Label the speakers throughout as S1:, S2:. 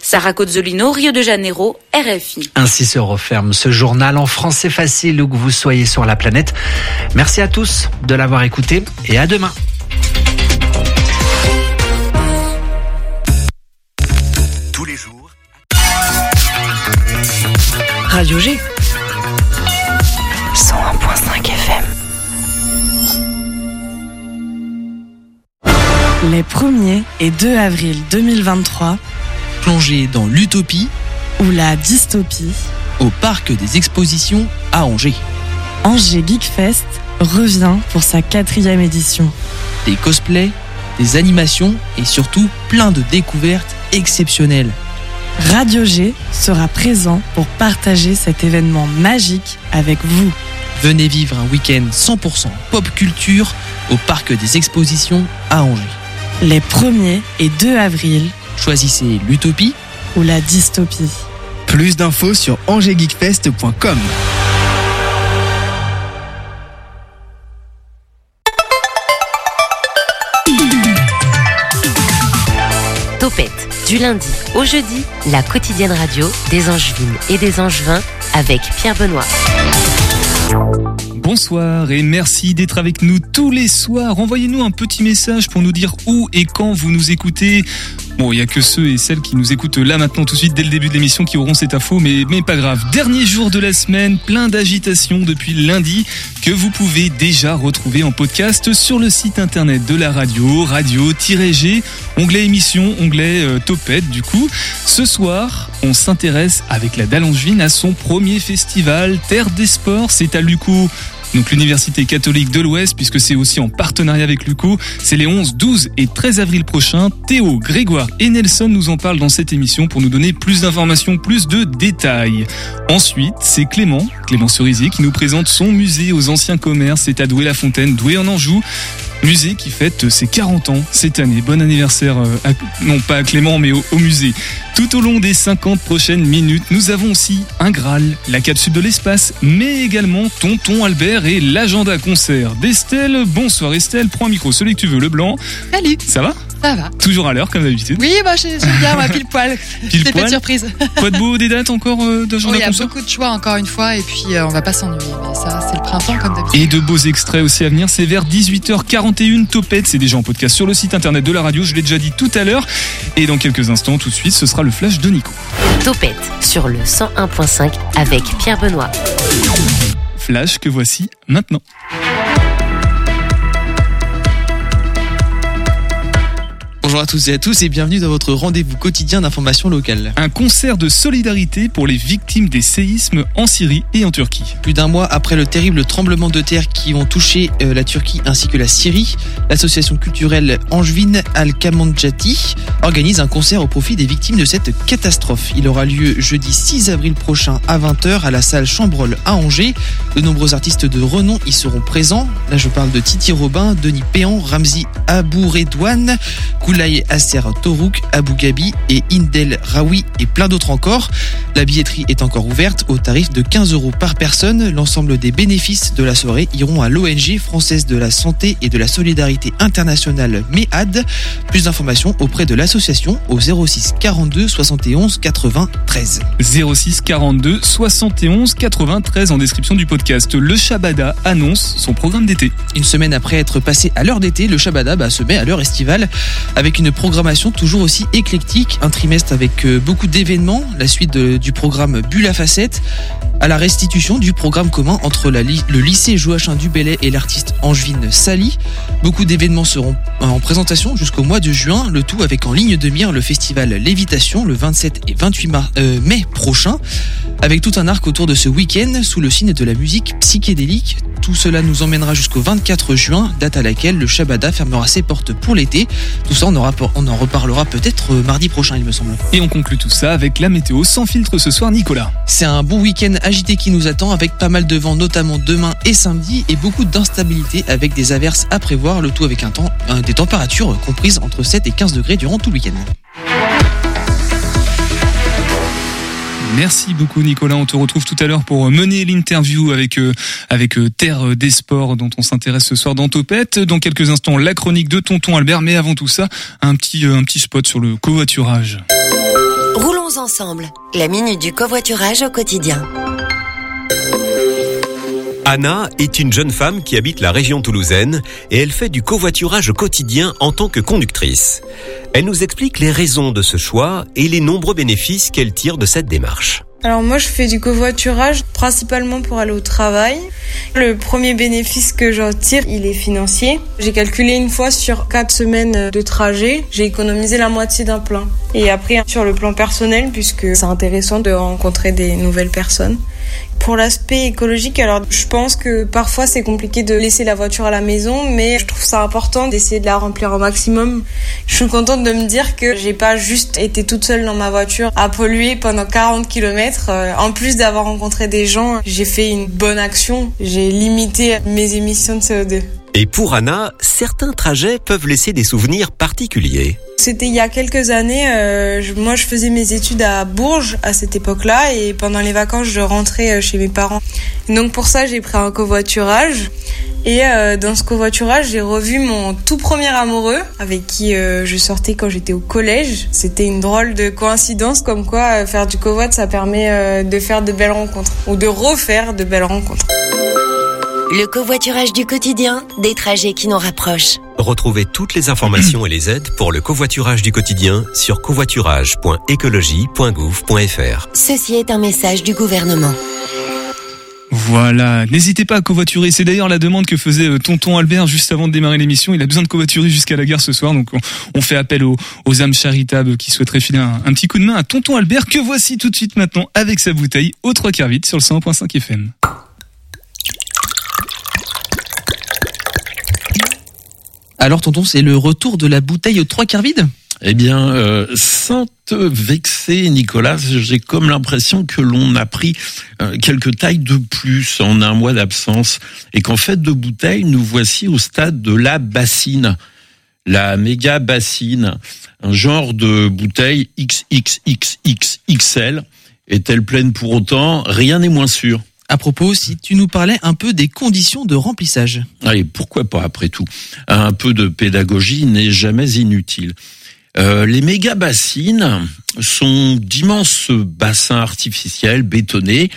S1: Sarah Cozzolino, Rio de Janeiro, RFI.
S2: Ainsi se referme ce journal en français facile où que vous soyez sur la planète. Merci à tous de l'avoir écouté et à demain.
S3: Tous les jours.
S4: Radio G. 101.5 FM. Les 1er et 2 avril 2023
S5: Plongé dans l'utopie
S4: ou la dystopie
S5: au parc des expositions à Angers.
S4: Angers Geek Fest revient pour sa quatrième édition.
S5: Des cosplays, des animations et surtout plein de découvertes exceptionnelles.
S4: Radio G sera présent pour partager cet événement magique avec vous.
S5: Venez vivre un week-end 100% pop culture au parc des expositions à Angers.
S4: Les 1er et 2 avril
S5: Choisissez l'utopie
S4: ou la dystopie.
S6: Plus d'infos sur angergeekfest.com.
S7: Topette, du lundi au jeudi, la quotidienne radio des Angevines et des Angevins avec Pierre Benoît.
S8: Bonsoir et merci d'être avec nous tous les soirs. Envoyez-nous un petit message pour nous dire où et quand vous nous écoutez. Bon, il y a que ceux et celles qui nous écoutent là maintenant tout de suite dès le début de l'émission qui auront cette info, mais, pas grave. Dernier jour de la semaine, plein d'agitation depuis lundi que vous pouvez déjà retrouver en podcast sur le site internet de la radio, radio-g, onglet émission, onglet euh, topette du coup. Ce soir, on s'intéresse avec la Dallangevine à son premier festival Terre des Sports. C'est à Luco donc l'Université catholique de l'Ouest, puisque c'est aussi en partenariat avec l'UCO. C'est les 11, 12 et 13 avril prochains. Théo, Grégoire et Nelson nous en parlent dans cette émission pour nous donner plus d'informations, plus de détails. Ensuite, c'est Clément, Clément Cerisier, qui nous présente son musée aux anciens commerces. C'est à Douai-la-Fontaine, Douai en Anjou. Musée qui fête ses 40 ans cette année. Bon anniversaire, euh, à, non pas à Clément, mais au, au, musée. Tout au long des 50 prochaines minutes, nous avons aussi un Graal, la capsule de l'espace, mais également Tonton Albert et l'agenda concert d'Estelle. Bonsoir Estelle, prends un micro, celui que tu veux, le blanc.
S9: Salut.
S8: Ça va?
S9: Ça va.
S8: Toujours à l'heure, comme d'habitude.
S9: Oui, bah, j'aime bien, moi, pile poil.
S8: Pile
S9: C'est pas
S8: poil.
S9: de surprise.
S8: Quoi de beau, des dates encore euh, d'agenda
S9: Il y a beaucoup de choix, encore une fois, et puis euh, on va pas s'ennuyer. Mais ça, c'est le printemps, comme d'habitude.
S8: Et de beaux extraits aussi à venir, c'est vers 18h41 Topette, c'est déjà en podcast sur le site internet de la radio, je l'ai déjà dit tout à l'heure. Et dans quelques instants, tout de suite, ce sera le flash de Nico.
S7: Topette sur le 101.5 avec Pierre Benoît.
S8: Flash que voici maintenant.
S5: Bonjour à tous et à tous et bienvenue dans votre rendez-vous quotidien d'information locale.
S8: Un concert de solidarité pour les victimes des séismes en Syrie et en Turquie.
S5: Plus d'un mois après le terrible tremblement de terre qui ont touché euh, la Turquie ainsi que la Syrie, l'association culturelle angevine Al-Kamanjati organise un concert au profit des victimes de cette catastrophe. Il aura lieu jeudi 6 avril prochain à 20h à la salle Chambrol à Angers. De nombreux artistes de renom y seront présents. Là, je parle de Titi Robin, Denis Péan, Ramzi Abouredouane, Asser Torouk, Abou Gabi et Indel Raoui et plein d'autres encore. La billetterie est encore ouverte au tarif de 15 euros par personne. L'ensemble des bénéfices de la soirée iront à l'ONG française de la santé et de la solidarité internationale MEAD. Plus d'informations auprès de l'association au 06 42 71 93.
S8: 06 42 71 93 en description du podcast. Le Shabada annonce son programme d'été.
S5: Une semaine après être passé à l'heure d'été, le Shabada bah, se met à l'heure estivale avec une programmation toujours aussi éclectique, un trimestre avec euh, beaucoup d'événements, la suite du programme Bulle à à la restitution du programme commun entre le lycée Joachim Dubellay et l'artiste angevine Sally. Beaucoup d'événements seront en présentation jusqu'au mois de juin, le tout avec en ligne de mire le festival Lévitation le 27 et 28 mar euh, mai prochain, avec tout un arc autour de ce week-end sous le signe de la musique psychédélique. Tout cela nous emmènera jusqu'au 24 juin, date à laquelle le Shabada fermera ses portes pour l'été. Tout ça, on, aura, on en reparlera peut-être mardi prochain, il me semble.
S8: Et on conclut tout ça avec la météo sans filtre ce soir, Nicolas.
S5: C'est un bon week-end agité qui nous attend avec pas mal de vent, notamment demain et samedi, et beaucoup d'instabilité avec des averses à prévoir, le tout avec un temps, euh, des températures comprises entre 7 et 15 degrés durant tout le week-end.
S8: Merci beaucoup Nicolas. On te retrouve tout à l'heure pour mener l'interview avec euh, euh, Terre des Sports dont on s'intéresse ce soir dans Topette. Dans quelques instants, la chronique de Tonton Albert. Mais avant tout ça, un petit euh, un petit spot sur le covoiturage.
S10: Roulons ensemble. La minute du covoiturage au quotidien.
S11: Anna est une jeune femme qui habite la région toulousaine et elle fait du covoiturage quotidien en tant que conductrice. Elle nous explique les raisons de ce choix et les nombreux bénéfices qu'elle tire de cette démarche.
S12: Alors moi je fais du covoiturage principalement pour aller au travail. Le premier bénéfice que j'en tire, il est financier. J'ai calculé une fois sur quatre semaines de trajet, j'ai économisé la moitié d'un plein. Et après sur le plan personnel, puisque c'est intéressant de rencontrer des nouvelles personnes. Pour l'aspect écologique, alors je pense que parfois c'est compliqué de laisser la voiture à la maison, mais je trouve ça important d'essayer de la remplir au maximum. Je suis contente de me dire que j'ai pas juste été toute seule dans ma voiture à polluer pendant 40 km. En plus d'avoir rencontré des gens, j'ai fait une bonne action. J'ai limité mes émissions de CO2.
S11: Et pour Anna, certains trajets peuvent laisser des souvenirs particuliers.
S12: C'était il y a quelques années. Euh, moi, je faisais mes études à Bourges à cette époque-là, et pendant les vacances, je rentrais euh, chez mes parents. Donc pour ça, j'ai pris un covoiturage. Et euh, dans ce covoiturage, j'ai revu mon tout premier amoureux avec qui je sortais quand j'étais au collège. C'était une drôle de coïncidence, comme quoi faire du covoit, ça permet de faire de belles rencontres ou de refaire de belles rencontres.
S10: Le covoiturage du quotidien, des trajets qui nous rapprochent.
S11: Retrouvez toutes les informations et les aides pour le covoiturage du quotidien sur covoiturage.écologie.gouv.fr.
S10: Ceci est un message du gouvernement.
S8: Voilà, n'hésitez pas à covoiturer. C'est d'ailleurs la demande que faisait euh, Tonton Albert juste avant de démarrer l'émission. Il a besoin de covoiturer jusqu'à la gare ce soir, donc on, fait appel aux, aux âmes charitables qui souhaiteraient filer un, un petit coup de main à Tonton Albert que voici tout de suite maintenant avec sa bouteille au 3 quarts vite sur le 100.5 FM.
S5: Alors tonton, c'est le retour de la bouteille aux trois quarts vide
S13: Eh bien, euh, sans te vexer, Nicolas, j'ai comme l'impression que l'on a pris euh, quelques tailles de plus en un mois d'absence et qu'en fait de bouteille, nous voici au stade de la bassine. La méga bassine, un genre de bouteille XXXXXL. Est-elle pleine pour autant? Rien n'est moins sûr.
S5: À propos, si tu nous parlais un peu des conditions de remplissage.
S13: Allez, pourquoi pas après tout? Un peu de pédagogie n'est jamais inutile. Euh, les méga bassines sont d'immenses bassins artificiels bétonnés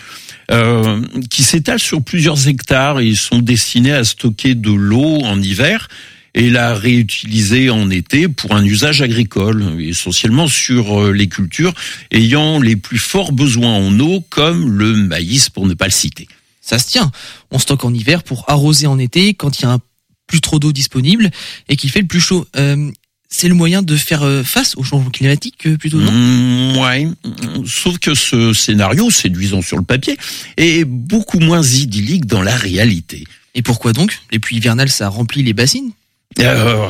S13: euh, qui s'étalent sur plusieurs hectares et sont destinés à stocker de l'eau en hiver et la réutiliser en été pour un usage agricole, essentiellement sur euh, les cultures ayant les plus forts besoins en eau, comme le maïs pour ne pas le citer.
S5: Ça se tient. On stocke en hiver pour arroser en été quand il y a un plus trop d'eau disponible et qu'il fait le plus chaud. Euh, c'est le moyen de faire euh, face au changement climatique euh, plutôt, non?
S13: Mmh, ouais. Sauf que ce scénario, séduisant sur le papier, est beaucoup moins idyllique dans la réalité.
S5: Et pourquoi donc? Les pluies hivernales, ça remplit les bassines?
S13: Euh,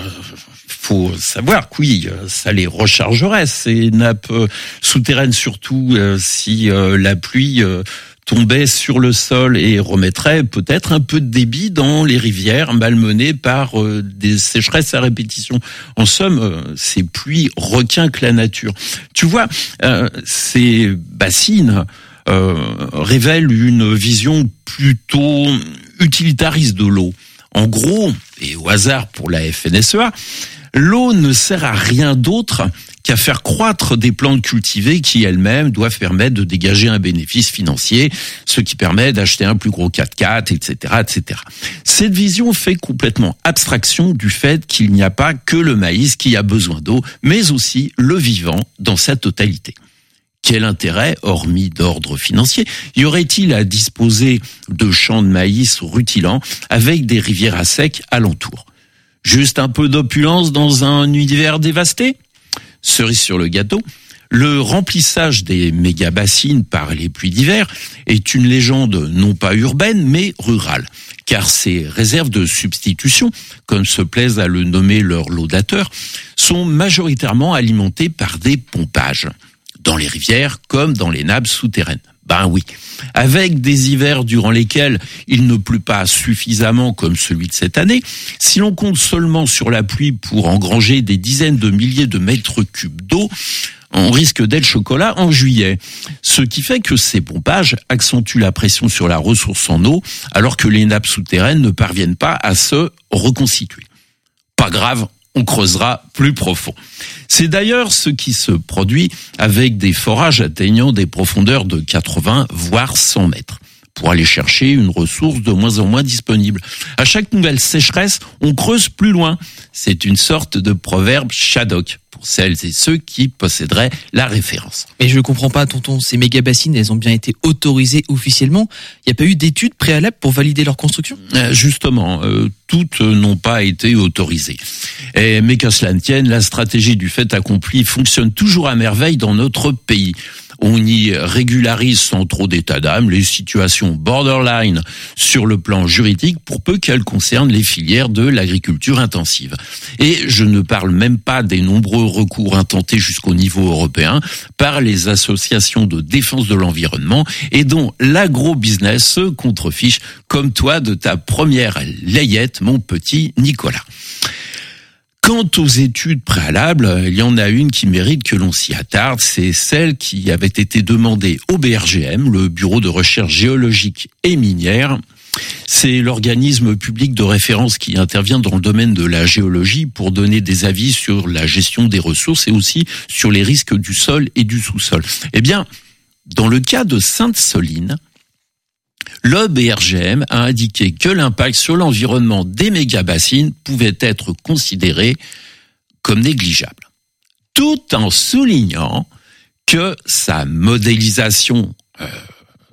S13: faut savoir que oui, ça les rechargerait ces nappes euh, souterraines, surtout euh, si euh, la pluie euh, tombait sur le sol et remettrait peut-être un peu de débit dans les rivières malmenées par euh, des sécheresses à répétition. En somme, euh, ces pluies requinquent la nature. Tu vois, euh, ces bassines euh, révèlent une vision plutôt utilitariste de l'eau. En gros, et au hasard pour la FNSEA, l'eau ne sert à rien d'autre qu'à faire croître des plantes cultivées qui elles-mêmes doivent permettre de dégager un bénéfice financier, ce qui permet d'acheter un plus gros 4x4, etc., etc. Cette vision fait complètement abstraction du fait qu'il n'y a pas que le maïs qui a besoin d'eau, mais aussi le vivant dans sa totalité. Quel intérêt, hormis d'ordre financier, y aurait-il à disposer de champs de maïs rutilants avec des rivières à sec alentour? Juste un peu d'opulence dans un univers dévasté? Cerise sur le gâteau, le remplissage des méga-bassines par les pluies d'hiver est une légende non pas urbaine mais rurale, car ces réserves de substitution, comme se plaisent à le nommer leurs laudateurs, sont majoritairement alimentées par des pompages dans les rivières comme dans les nappes souterraines. Ben oui, avec des hivers durant lesquels il ne pleut pas suffisamment comme celui de cette année, si l'on compte seulement sur la pluie pour engranger des dizaines de milliers de mètres cubes d'eau, on risque d'être chocolat en juillet. Ce qui fait que ces pompages accentuent la pression sur la ressource en eau alors que les nappes souterraines ne parviennent pas à se reconstituer. Pas grave, on creusera plus profond. C'est d'ailleurs ce qui se produit avec des forages atteignant des profondeurs de 80 voire 100 mètres pour aller chercher une ressource de moins en moins disponible. À chaque nouvelle sécheresse, on creuse plus loin. C'est une sorte de proverbe Shadok pour celles et ceux qui posséderaient la référence.
S5: Mais je comprends pas, tonton, ces méga bassines, elles ont bien été autorisées officiellement. Il n'y a pas eu d'études préalables pour valider leur construction?
S13: Euh, Justement, euh, toutes n'ont pas été autorisées. Et, mais qu'à cela ne tienne, la stratégie du fait accompli fonctionne toujours à merveille dans notre pays. On y régularise sans trop d'état d'âme les situations borderline sur le plan juridique pour peu qu'elles concernent les filières de l'agriculture intensive. Et je ne parle même pas des nombreux recours intentés jusqu'au niveau européen par les associations de défense de l'environnement et dont l'agro-business se contrefiche comme toi de ta première layette, mon petit Nicolas. Quant aux études préalables, il y en a une qui mérite que l'on s'y attarde, c'est celle qui avait été demandée au BRGM, le Bureau de recherche géologique et minière. C'est l'organisme public de référence qui intervient dans le domaine de la géologie pour donner des avis sur la gestion des ressources et aussi sur les risques du sol et du sous-sol. Eh bien, dans le cas de Sainte-Soline, le BRGM a indiqué que l'impact sur l'environnement des méga-bassines pouvait être considéré comme négligeable, tout en soulignant que sa modélisation euh,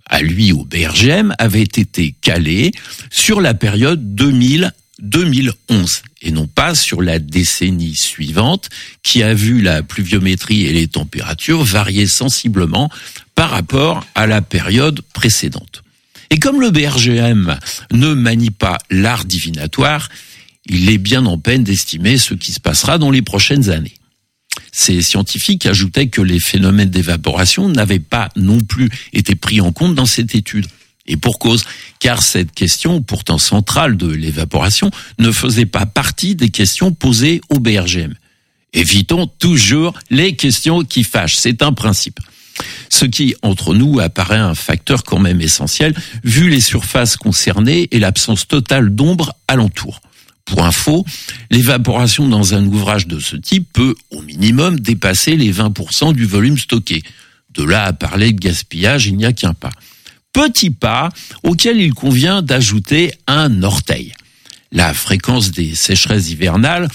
S13: à lui au BRGM avait été calée sur la période 2000-2011 et non pas sur la décennie suivante qui a vu la pluviométrie et les températures varier sensiblement par rapport à la période précédente. Et comme le BRGM ne manie pas l'art divinatoire, il est bien en peine d'estimer ce qui se passera dans les prochaines années. Ces scientifiques ajoutaient que les phénomènes d'évaporation n'avaient pas non plus été pris en compte dans cette étude. Et pour cause, car cette question, pourtant centrale de l'évaporation, ne faisait pas partie des questions posées au BRGM. Évitons toujours les questions qui fâchent, c'est un principe. Ce qui, entre nous, apparaît un facteur quand même essentiel, vu les surfaces concernées et l'absence totale d'ombre alentour. Pour info, l'évaporation dans un ouvrage de ce type peut, au minimum, dépasser les 20% du volume stocké. De là à parler de gaspillage, il n'y a qu'un pas. Petit pas auquel il convient d'ajouter un orteil. La fréquence des sécheresses hivernales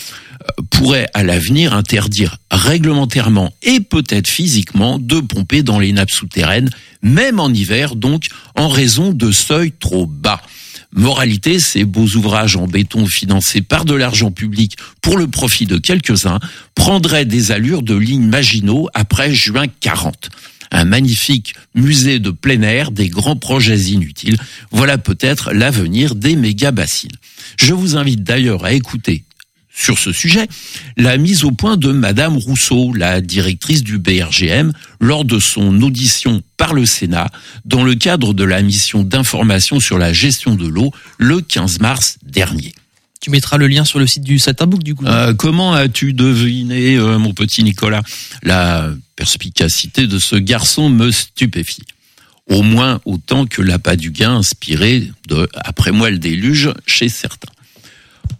S13: pourrait à l'avenir interdire réglementairement et peut-être physiquement de pomper dans les nappes souterraines, même en hiver donc, en raison de seuils trop bas. Moralité, ces beaux ouvrages en béton financés par de l'argent public pour le profit de quelques-uns prendraient des allures de lignes Maginot après juin 40 un magnifique musée de plein air des grands projets inutiles. Voilà peut-être l'avenir des méga-bassines. Je vous invite d'ailleurs à écouter sur ce sujet la mise au point de Madame Rousseau, la directrice du BRGM, lors de son audition par le Sénat dans le cadre de la mission d'information sur la gestion de l'eau le 15 mars dernier.
S5: Tu mettras le lien sur le site du Satinbook du coup.
S13: Euh, comment as-tu deviné, euh, mon petit Nicolas La perspicacité de ce garçon me stupéfie. Au moins autant que l'appât du gain inspiré de Après moi le déluge chez certains.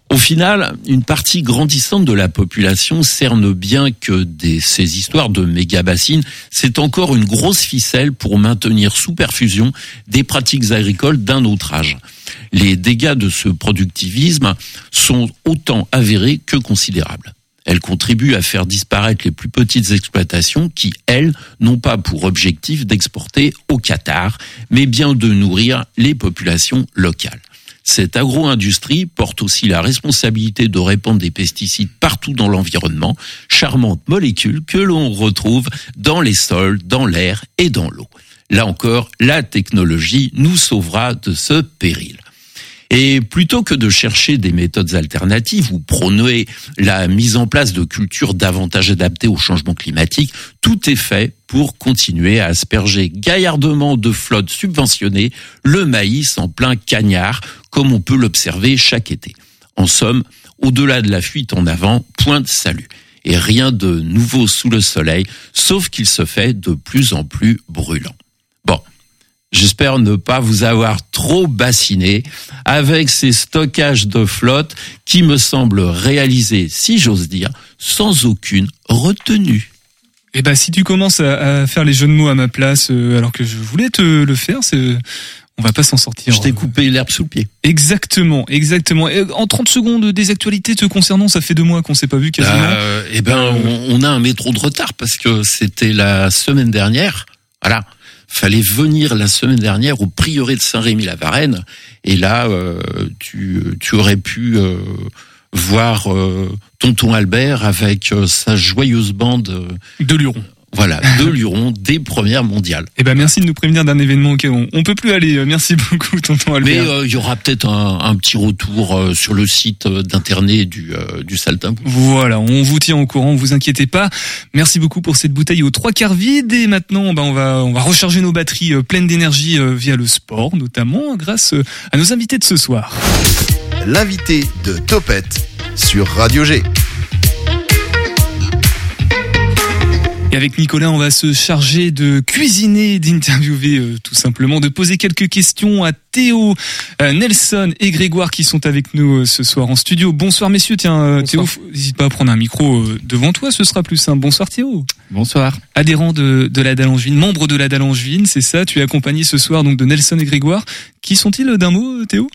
S13: Au final, une partie grandissante de la population cerne bien que des, ces histoires de méga-bassines, c'est encore une grosse ficelle pour maintenir sous perfusion des pratiques agricoles d'un autre âge. Les dégâts de ce productivisme sont autant avérés que considérables. Elles contribuent à faire disparaître les plus petites exploitations qui, elles, n'ont pas pour objectif d'exporter au Qatar, mais bien de nourrir les populations locales. Cette agro-industrie porte aussi la responsabilité de répandre des pesticides partout dans l'environnement, charmantes molécules que l'on retrouve dans les sols, dans l'air et dans l'eau. Là encore, la technologie nous sauvera de ce péril. Et plutôt que de chercher des méthodes alternatives ou prôner la mise en place de cultures davantage adaptées au changement climatique, tout est fait pour continuer à asperger gaillardement de flottes subventionnées le maïs en plein cagnard, comme on peut l'observer chaque été. En somme, au-delà de la fuite en avant, point de salut. Et rien de nouveau sous le soleil, sauf qu'il se fait de plus en plus brûlant. Bon, J'espère ne pas vous avoir trop bassiné avec ces stockages de flotte qui me semblent réalisés, si j'ose dire, sans aucune retenue.
S8: Eh ben, si tu commences à, faire les jeux de mots à ma place, euh, alors que je voulais te le faire, c'est, on va pas s'en sortir.
S13: Je t'ai coupé l'herbe sous le pied.
S8: Exactement, exactement. Et en 30 secondes des actualités te concernant, ça fait deux mois qu'on s'est pas vu quasiment.
S13: Euh, eh ben, on, on a un métro de retard parce que c'était la semaine dernière. Voilà fallait venir la semaine dernière au prieuré de Saint-Rémy-la-Varenne. Et là, euh, tu, tu aurais pu euh, voir euh, tonton Albert avec euh, sa joyeuse bande euh,
S8: de Luron.
S13: Voilà, de Luron, des premières mondiales.
S8: Eh ben merci de nous prévenir d'un événement auquel on, on peut plus aller. Euh, Merci beaucoup, tonton Albert.
S13: Mais euh, il y aura peut-être un, un petit retour euh, sur le site d'internet du, euh, du.
S8: Voilà, on vous tient au courant, vous inquiétez pas. Merci beaucoup pour cette bouteille aux trois quarts vide. Et maintenant, ben, on va on va recharger nos batteries euh, pleines d'énergie euh, via le sport, notamment grâce euh, à nos invités de ce soir.
S3: L'invité de Topette sur Radio G.
S8: avec Nicolas, on va se charger de cuisiner, d'interviewer euh, tout simplement, de poser quelques questions à Théo, euh, Nelson et Grégoire qui sont avec nous euh, ce soir en studio. Bonsoir messieurs, tiens Théo, n'hésite pas à prendre un micro devant toi, ce sera plus simple. Bonsoir Théo.
S14: Bonsoir.
S8: Adhérent de, de la Dallangevine, membre de la Dallangevine, c'est ça, tu es accompagné ce soir donc de Nelson et Grégoire. Qui sont-ils d'un mot Théo?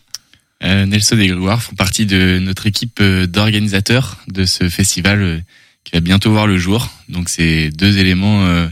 S14: Nelson et Grégoire font partie de notre équipe d'organisateurs de ce festival qui va bientôt voir le jour. Donc c'est deux éléments euh,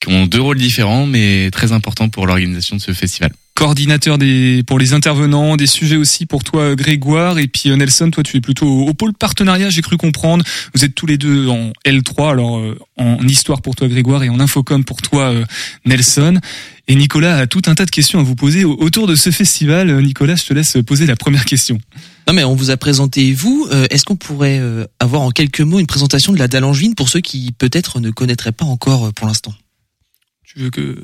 S14: qui ont deux rôles différents mais très importants pour l'organisation de ce festival.
S8: Coordinateur des pour les intervenants, des sujets aussi pour toi Grégoire et puis euh, Nelson, toi tu es plutôt au, au pôle partenariat, j'ai cru comprendre. Vous êtes tous les deux en L3 alors euh, en histoire pour toi Grégoire et en infocom pour toi euh, Nelson. Et Nicolas a tout un tas de questions à vous poser au- autour de ce festival. Euh, Nicolas, je te laisse poser la première question.
S5: Non mais on vous a présenté vous. Euh, Est-ce qu'on pourrait euh, avoir en quelques mots une présentation de la Dallangevine pour ceux qui peut-être ne connaîtraient pas encore euh, pour l'instant?
S8: Tu veux que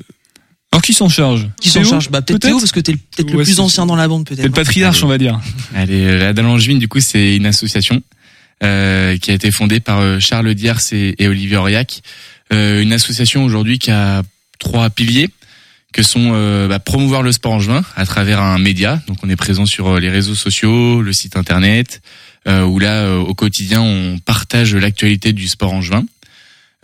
S8: alors qui s'en charge
S5: Qui s'en charge Bah peut-être Théo parce que t'es le- peut-être le plus ancien dans la bande peut-être.
S8: T'es le patriarche, on va dire.
S14: Allez, euh, la Dallangevine, du coup, c'est une association euh, qui a été fondée par euh, Charles Diers et, et Olivier Aurillac. Euh, une association aujourd'hui qui a trois piliers que sont euh, bah, promouvoir le sport angevin à travers un média. Donc on est présent sur euh, les réseaux sociaux, le site internet, euh, où là euh, au quotidien on partage l'actualité du sport angevin.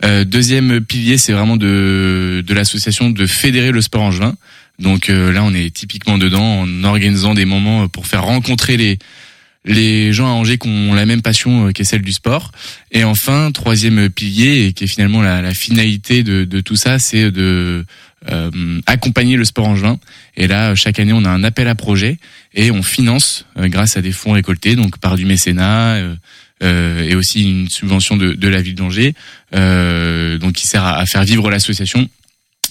S14: Euh, deuxième pilier, c'est vraiment de, de l'association de fédérer le sport angevin. Donc euh, là, on est typiquement dedans en organisant des moments pour faire rencontrer les les gens à Angers qui ont la même passion euh, qu'est celle du sport. Et enfin, troisième pilier, et qui est finalement la, la finalité de, de tout ça, c'est de euh, accompagner le sport angevin. Et là, chaque année, on a un appel à projet et on finance euh, grâce à des fonds récoltés, donc par du mécénat. euh, et aussi une subvention de, de la ville d'Angers, euh, donc qui sert à, à faire vivre l'association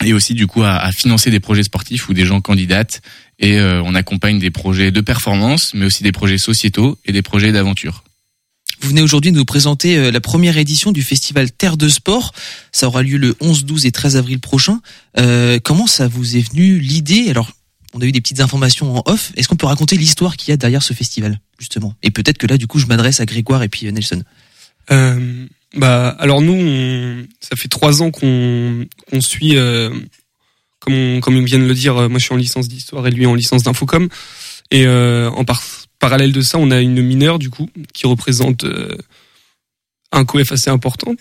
S14: et aussi du coup à, à financer des projets sportifs où des gens candidatent et euh, on accompagne des projets de performance, mais aussi des projets sociétaux et des projets d'aventure.
S5: Vous venez aujourd'hui nous présenter euh, la première édition du festival Terre de Sport. Ça aura lieu le 11, 12 et 13 avril prochain. Euh, comment ça vous est venu l'idée? Alors, on a eu des petites informations en off. Est-ce qu'on peut raconter l'histoire qu'il y a derrière ce festival, justement? Et peut-être que là, du coup, je m'adresse à Grégoire et puis euh, Nelson.
S15: Euh, bah alors nous, ça fait trois ans qu'on suit, euh, comme on, comme ils viennent de le dire, moi je suis en licence d'histoire et lui en licence d'infocom. Et en par- parallèle de ça, on a une mineure du coup qui représente un coef assez important.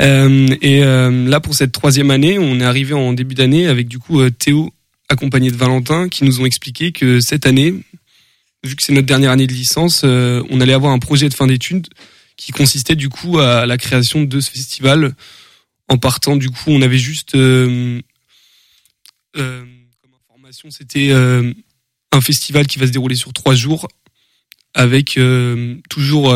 S15: Et là pour cette troisième année, on est arrivé en début d'année avec du coup Théo accompagné de Valentin qui nous ont expliqué que cette année, vu que c'est notre dernière année de licence, euh, on allait avoir un projet de fin d'études qui consistait du coup à la création de ce festival. En partant du coup, on avait juste euh, euh, comme information, c'était un festival qui va se dérouler sur trois jours, avec toujours,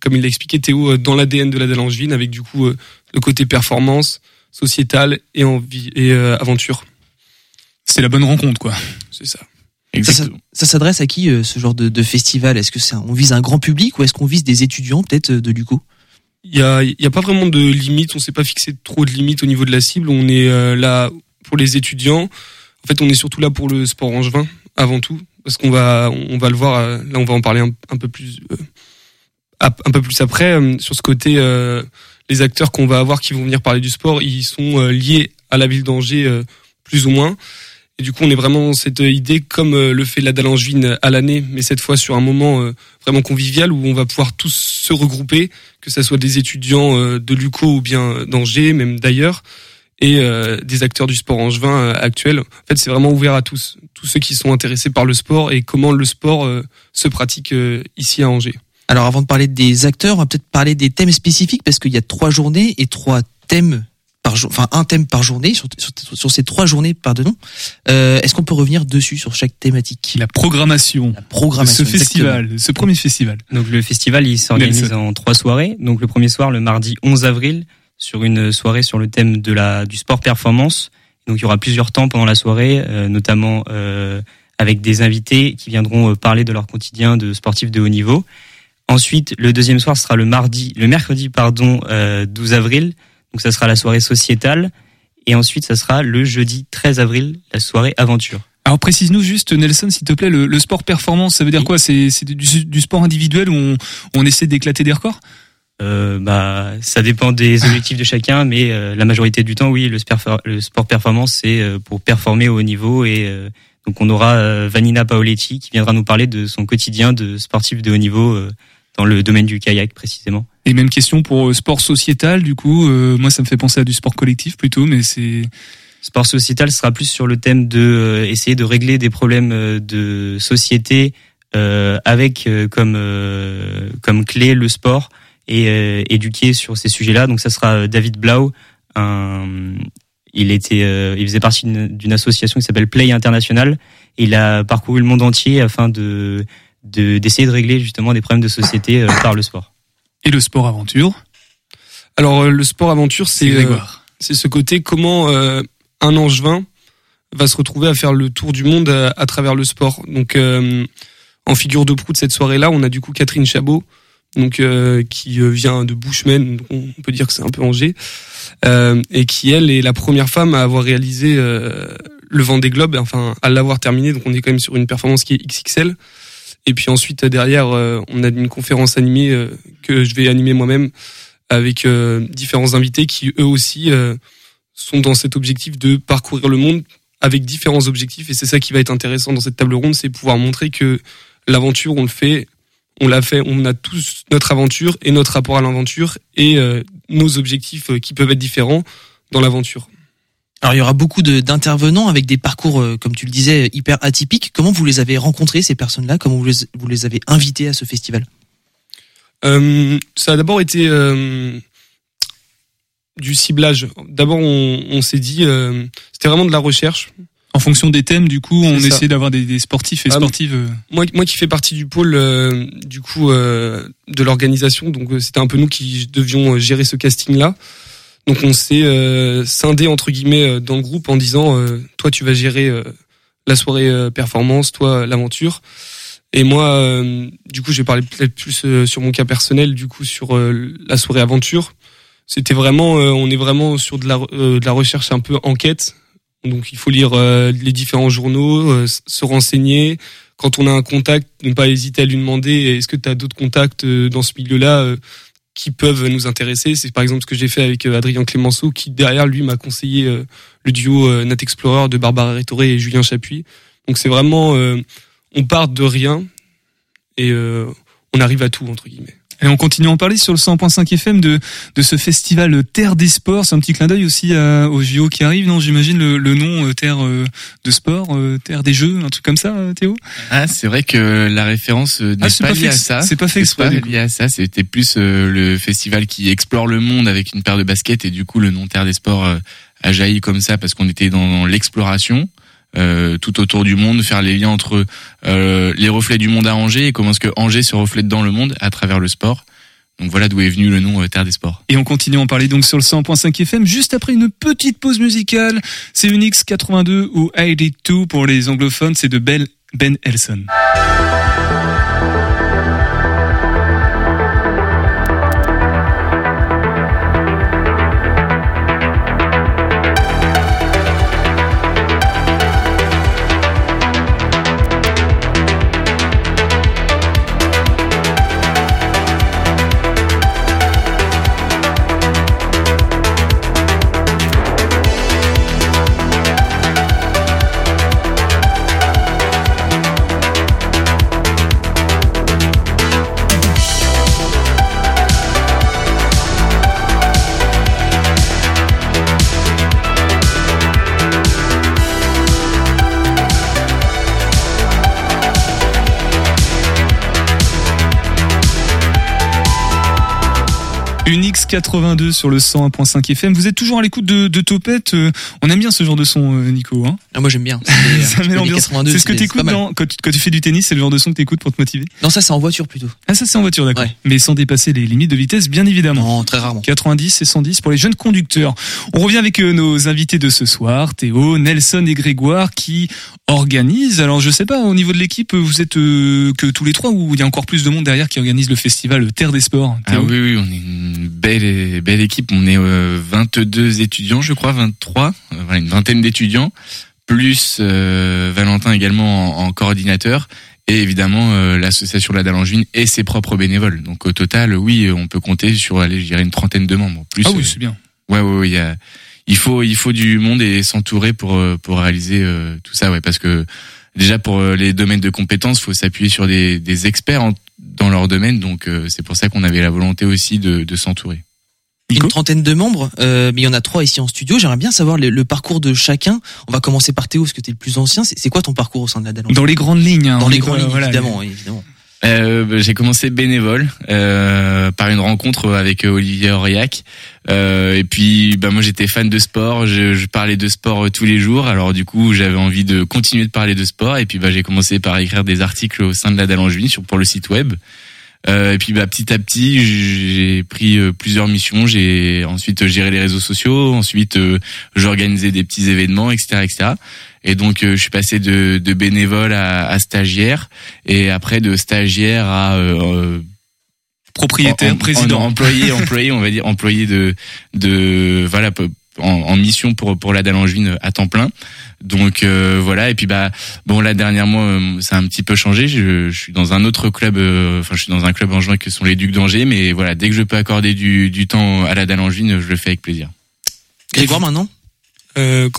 S15: comme il l'a expliqué Théo, dans l'ADN de la Dallangevine, avec du coup le côté performance, sociétal et envie et aventure.
S8: C'est la bonne rencontre, quoi.
S15: C'est ça.
S5: Ça, ça- ça s'adresse à qui euh, ce genre de, de festival? Est-ce que c'est un- on vise un grand public ou est-ce qu'on vise des étudiants peut-être euh, de l'UCO?
S15: Il y a, il y a pas vraiment de limite. On s'est pas fixé trop de limites au niveau de la cible. On est euh, là pour les étudiants. En fait, on est surtout là pour le sport angevin avant tout, parce qu'on va, on va le voir. Là, on va en parler un, un peu plus, euh, un peu plus après euh, sur ce côté. euh, les acteurs qu'on va avoir qui vont venir parler du sport, ils sont euh, liés à la ville d'Angers euh, plus ou moins. Et du coup, on est vraiment cette idée, comme euh, le fait la Dalle Angevine à l'année, mais cette fois sur un moment euh, vraiment convivial où on va pouvoir tous se regrouper, que ce soit des étudiants euh, de l'UCO ou bien d'Angers, même d'ailleurs, et euh, des acteurs du sport angevin euh, actuel. En fait, c'est vraiment ouvert à tous, tous ceux qui sont intéressés par le sport et comment le sport euh, se pratique euh, ici à Angers.
S5: Alors avant de parler des acteurs, on va peut-être parler des thèmes spécifiques parce qu'il y a trois journées et trois thèmes par jour, enfin un thème par journée sur, sur, sur ces trois journées, pardon. Euh, Est-ce qu'on peut revenir dessus sur chaque thématique?
S8: La programmation.
S5: La programmation.
S8: De ce festival, ce premier festival.
S16: Donc le festival, il s'organise en trois soirées. Donc le premier soir, le mardi 11 avril, sur une soirée sur le thème de la du sport performance. Donc il y aura plusieurs temps pendant la soirée, euh, notamment euh, avec des invités qui viendront euh, parler de leur quotidien de sportifs de haut niveau. Ensuite, le deuxième soir sera le mardi, le mercredi pardon, euh, 12 avril. Donc ça sera la soirée sociétale. Et ensuite, ça sera le jeudi 13 avril, la soirée aventure.
S8: Alors précise-nous juste, Nelson, s'il te plaît, le, le sport performance, ça veut dire quoi? C'est du, du sport individuel où on, on essaie d'éclater des records?
S16: Euh, bah, ça dépend des objectifs de chacun, mais euh, la majorité du temps, oui, le sport, le sport performance, c'est euh, pour performer au haut niveau. Et euh, donc, on aura euh, Vanina Paoletti qui viendra nous parler de son quotidien de sportif de haut niveau euh, dans le domaine du kayak précisément.
S8: Et même question pour euh, sport sociétal, du coup, euh, moi ça me fait penser à du sport collectif plutôt, mais c'est...
S16: Sport sociétal sera plus sur le thème de euh, essayer de régler des problèmes euh, de société euh, avec euh, comme comme clé le sport et éduquer sur ces sujets-là. Donc ça sera David Blau. Un, il était, il faisait partie d'une association qui s'appelle Play International. Il a parcouru le monde entier afin de de- d'essayer de régler justement des problèmes de société par le sport.
S8: Et le sport aventure
S15: Alors euh, le sport aventure, c'est
S8: C'est
S15: euh, ce côté comment euh, un angevin va se retrouver à faire le tour du monde à, à travers le sport. Donc en figure de proue de cette soirée-là, on a du coup Catherine Chabot, donc euh, qui vient de Bushman, donc on peut dire que c'est un peu Angers, euh, et qui elle est la première femme à avoir réalisé euh, le Vendée Globe, enfin à l'avoir terminé. Donc on est quand même sur une performance qui est XXL. Et puis ensuite derrière, euh, on a une conférence animée euh, que je vais animer moi-même avec euh, différents invités qui eux aussi sont dans cet objectif de parcourir le monde avec différents objectifs et c'est ça qui va être intéressant dans cette table ronde, c'est pouvoir montrer que l'aventure on le fait, on l'a fait, on a tous notre aventure et notre rapport à l'aventure et nos objectifs qui peuvent être différents dans l'aventure.
S5: Alors il y aura beaucoup de- d'intervenants avec des parcours, euh, comme tu le disais, hyper atypiques. Comment vous les avez rencontrés ces personnes-là? Comment vous les, vous les avez invités à ce festival?
S15: Euh, ça a d'abord été euh, du ciblage. D'abord, on, on s'est dit, euh, c'était vraiment de la recherche.
S8: En fonction des thèmes, du coup, on essaie d'avoir des, des sportifs et
S15: Ah,
S8: sportives. euh,
S15: Moi, moi qui fais partie du pôle euh, du coup euh, de l'organisation, donc euh, c'était un peu nous qui devions gérer ce casting-là. Donc on s'est euh, scindé entre guillemets euh, dans le groupe en disant, euh, toi tu vas gérer euh, la soirée euh, performance, toi l'aventure. Et moi, euh, du coup, je vais parler peut-être plus euh, sur mon cas personnel, du coup sur euh, la soirée aventure. C'était vraiment, euh, on est vraiment sur de la, euh, de la recherche un peu enquête. Donc il faut lire euh, les différents journaux, euh, se renseigner. Quand on a un contact, ne pas hésiter à lui demander est-ce que tu as d'autres contacts euh, dans ce milieu-là euh, qui peuvent nous intéresser. C'est par exemple ce que j'ai fait avec euh, Adrien Clémenceau qui derrière lui m'a conseillé euh, le duo euh, Nat Explorer de Barbara Rétoré et Julien Chapuis. Donc c'est vraiment on part de rien et on arrive à tout entre guillemets.
S8: Et on continue à en parler sur le 100.5 FM de, de ce festival Terre des Sports. C'est un petit clin d'œil aussi à, aux JO qui arrivent, non J'imagine le, le nom euh, Terre euh, de Sport, euh, Terre des Jeux, un truc comme ça, euh, Théo?
S14: Ah, c'est vrai que la référence n'est
S8: Ah, c'est
S14: pas,
S8: pas
S14: liée à ça.
S8: c'est pas fait exprès,
S14: pas
S8: du coup.
S14: lié à ça. C'était plus le festival qui explore le monde avec une paire de baskets et du coup le nom Terre des Sports a jailli comme ça parce qu'on était dans l'exploration. Euh, tout autour du monde, faire les liens entre euh, les reflets du monde à Angers et comment est-ce que Angers se reflète dans le monde à travers le sport. Donc voilà d'où est venu le nom euh, Terre des Sports.
S8: Et on continue à en parler donc sur le 100.5 FM juste après une petite pause musicale. C'est Unix 82 ou I Did Too pour les anglophones, c'est de ben Elson. Unix 82 sur le 101.5 FM. Vous êtes toujours à l'écoute de, de Topette. Euh, On aime bien ce genre de son, euh, Nico. Hein
S5: Ah, moi j'aime bien.
S8: ça met l'ambiance. C'est ce que t'écoutes dans- quand, tu- quand tu fais du tennis, c'est le genre de son que t'écoutes pour te motiver?
S5: Non, ça c'est en voiture plutôt.
S8: Ah ça c'est en voiture, d'accord. Mais sans dépasser les limites de vitesse, bien évidemment.
S5: Non, très rarement.
S8: 90 et 110 pour les jeunes conducteurs. On revient avec euh, nos invités de ce soir, Théo, Nelson et Grégoire, qui organisent. Alors je sais pas, au niveau de l'équipe, vous êtes euh, que tous les trois ou il y a encore plus de monde derrière qui organise le festival Terre des Sports
S14: Ah oui, oui, on est une belle, belle équipe. On est euh, 22 étudiants, je crois, 23, euh, voilà, une vingtaine d'étudiants, plus euh, Valentin également en, en coordinateur, et évidemment euh, l'association La Dalle Angevine et ses propres bénévoles. Donc au total, oui, on peut compter sur, allez, je dirais une trentaine de membres. Plus,
S8: Ah oui,
S14: euh,
S8: c'est bien.
S14: Ouais, ouais, ouais, il y a, il faut, il faut du monde et s'entourer pour euh, pour réaliser euh, tout ça, ouais, parce que déjà pour euh, les domaines de compétences, faut s'appuyer sur des, des experts en- dans leur domaine, donc euh, c'est pour ça qu'on avait la volonté aussi de, de s'entourer.
S5: Une trentaine de membres, euh, mais il y en a trois ici en studio. J'aimerais bien savoir le, le parcours de chacun. On va commencer par Théo, parce que tu es le plus ancien. C'est c'est quoi ton parcours au sein de la Dalle
S8: Dans les grandes lignes. hein,
S5: Dans les grandes
S8: pas-
S5: lignes,
S8: voilà,
S5: évidemment, évidemment.
S14: Euh, j'ai commencé bénévole euh, par une rencontre avec euh, Olivier Aurillac. Euh, et puis, bah, moi, j'étais fan de sport. Je, je parlais de sport euh, tous les jours. Alors, du coup, j'avais envie de continuer de parler de sport. Et puis, bah, j'ai commencé par écrire des articles au sein de la sur pour le site web. Euh, et puis, bah, petit à petit, j'ai pris euh, plusieurs missions. J'ai ensuite géré les réseaux sociaux. Ensuite, euh, j'organisais des petits événements, etc., etc. Et donc, euh, je suis passé de, de bénévole à, à stagiaire, et après de stagiaire à euh,
S8: Propriétaire,
S14: en- en-
S8: président.
S14: en- employé, employé, on va dire employé de de voilà en, en mission pour pour la Dalle Angevine à temps plein. Donc euh, voilà et puis bah bon là dernièrement euh, ça a un petit peu changé. Je, je suis dans un autre club, euh, enfin je suis dans un club angevin que sont les Ducs d'Angers, mais voilà dès que je peux accorder du du temps à la Dalle Angevine, je le fais avec plaisir.
S5: Grégoire maintenant
S15: Euh,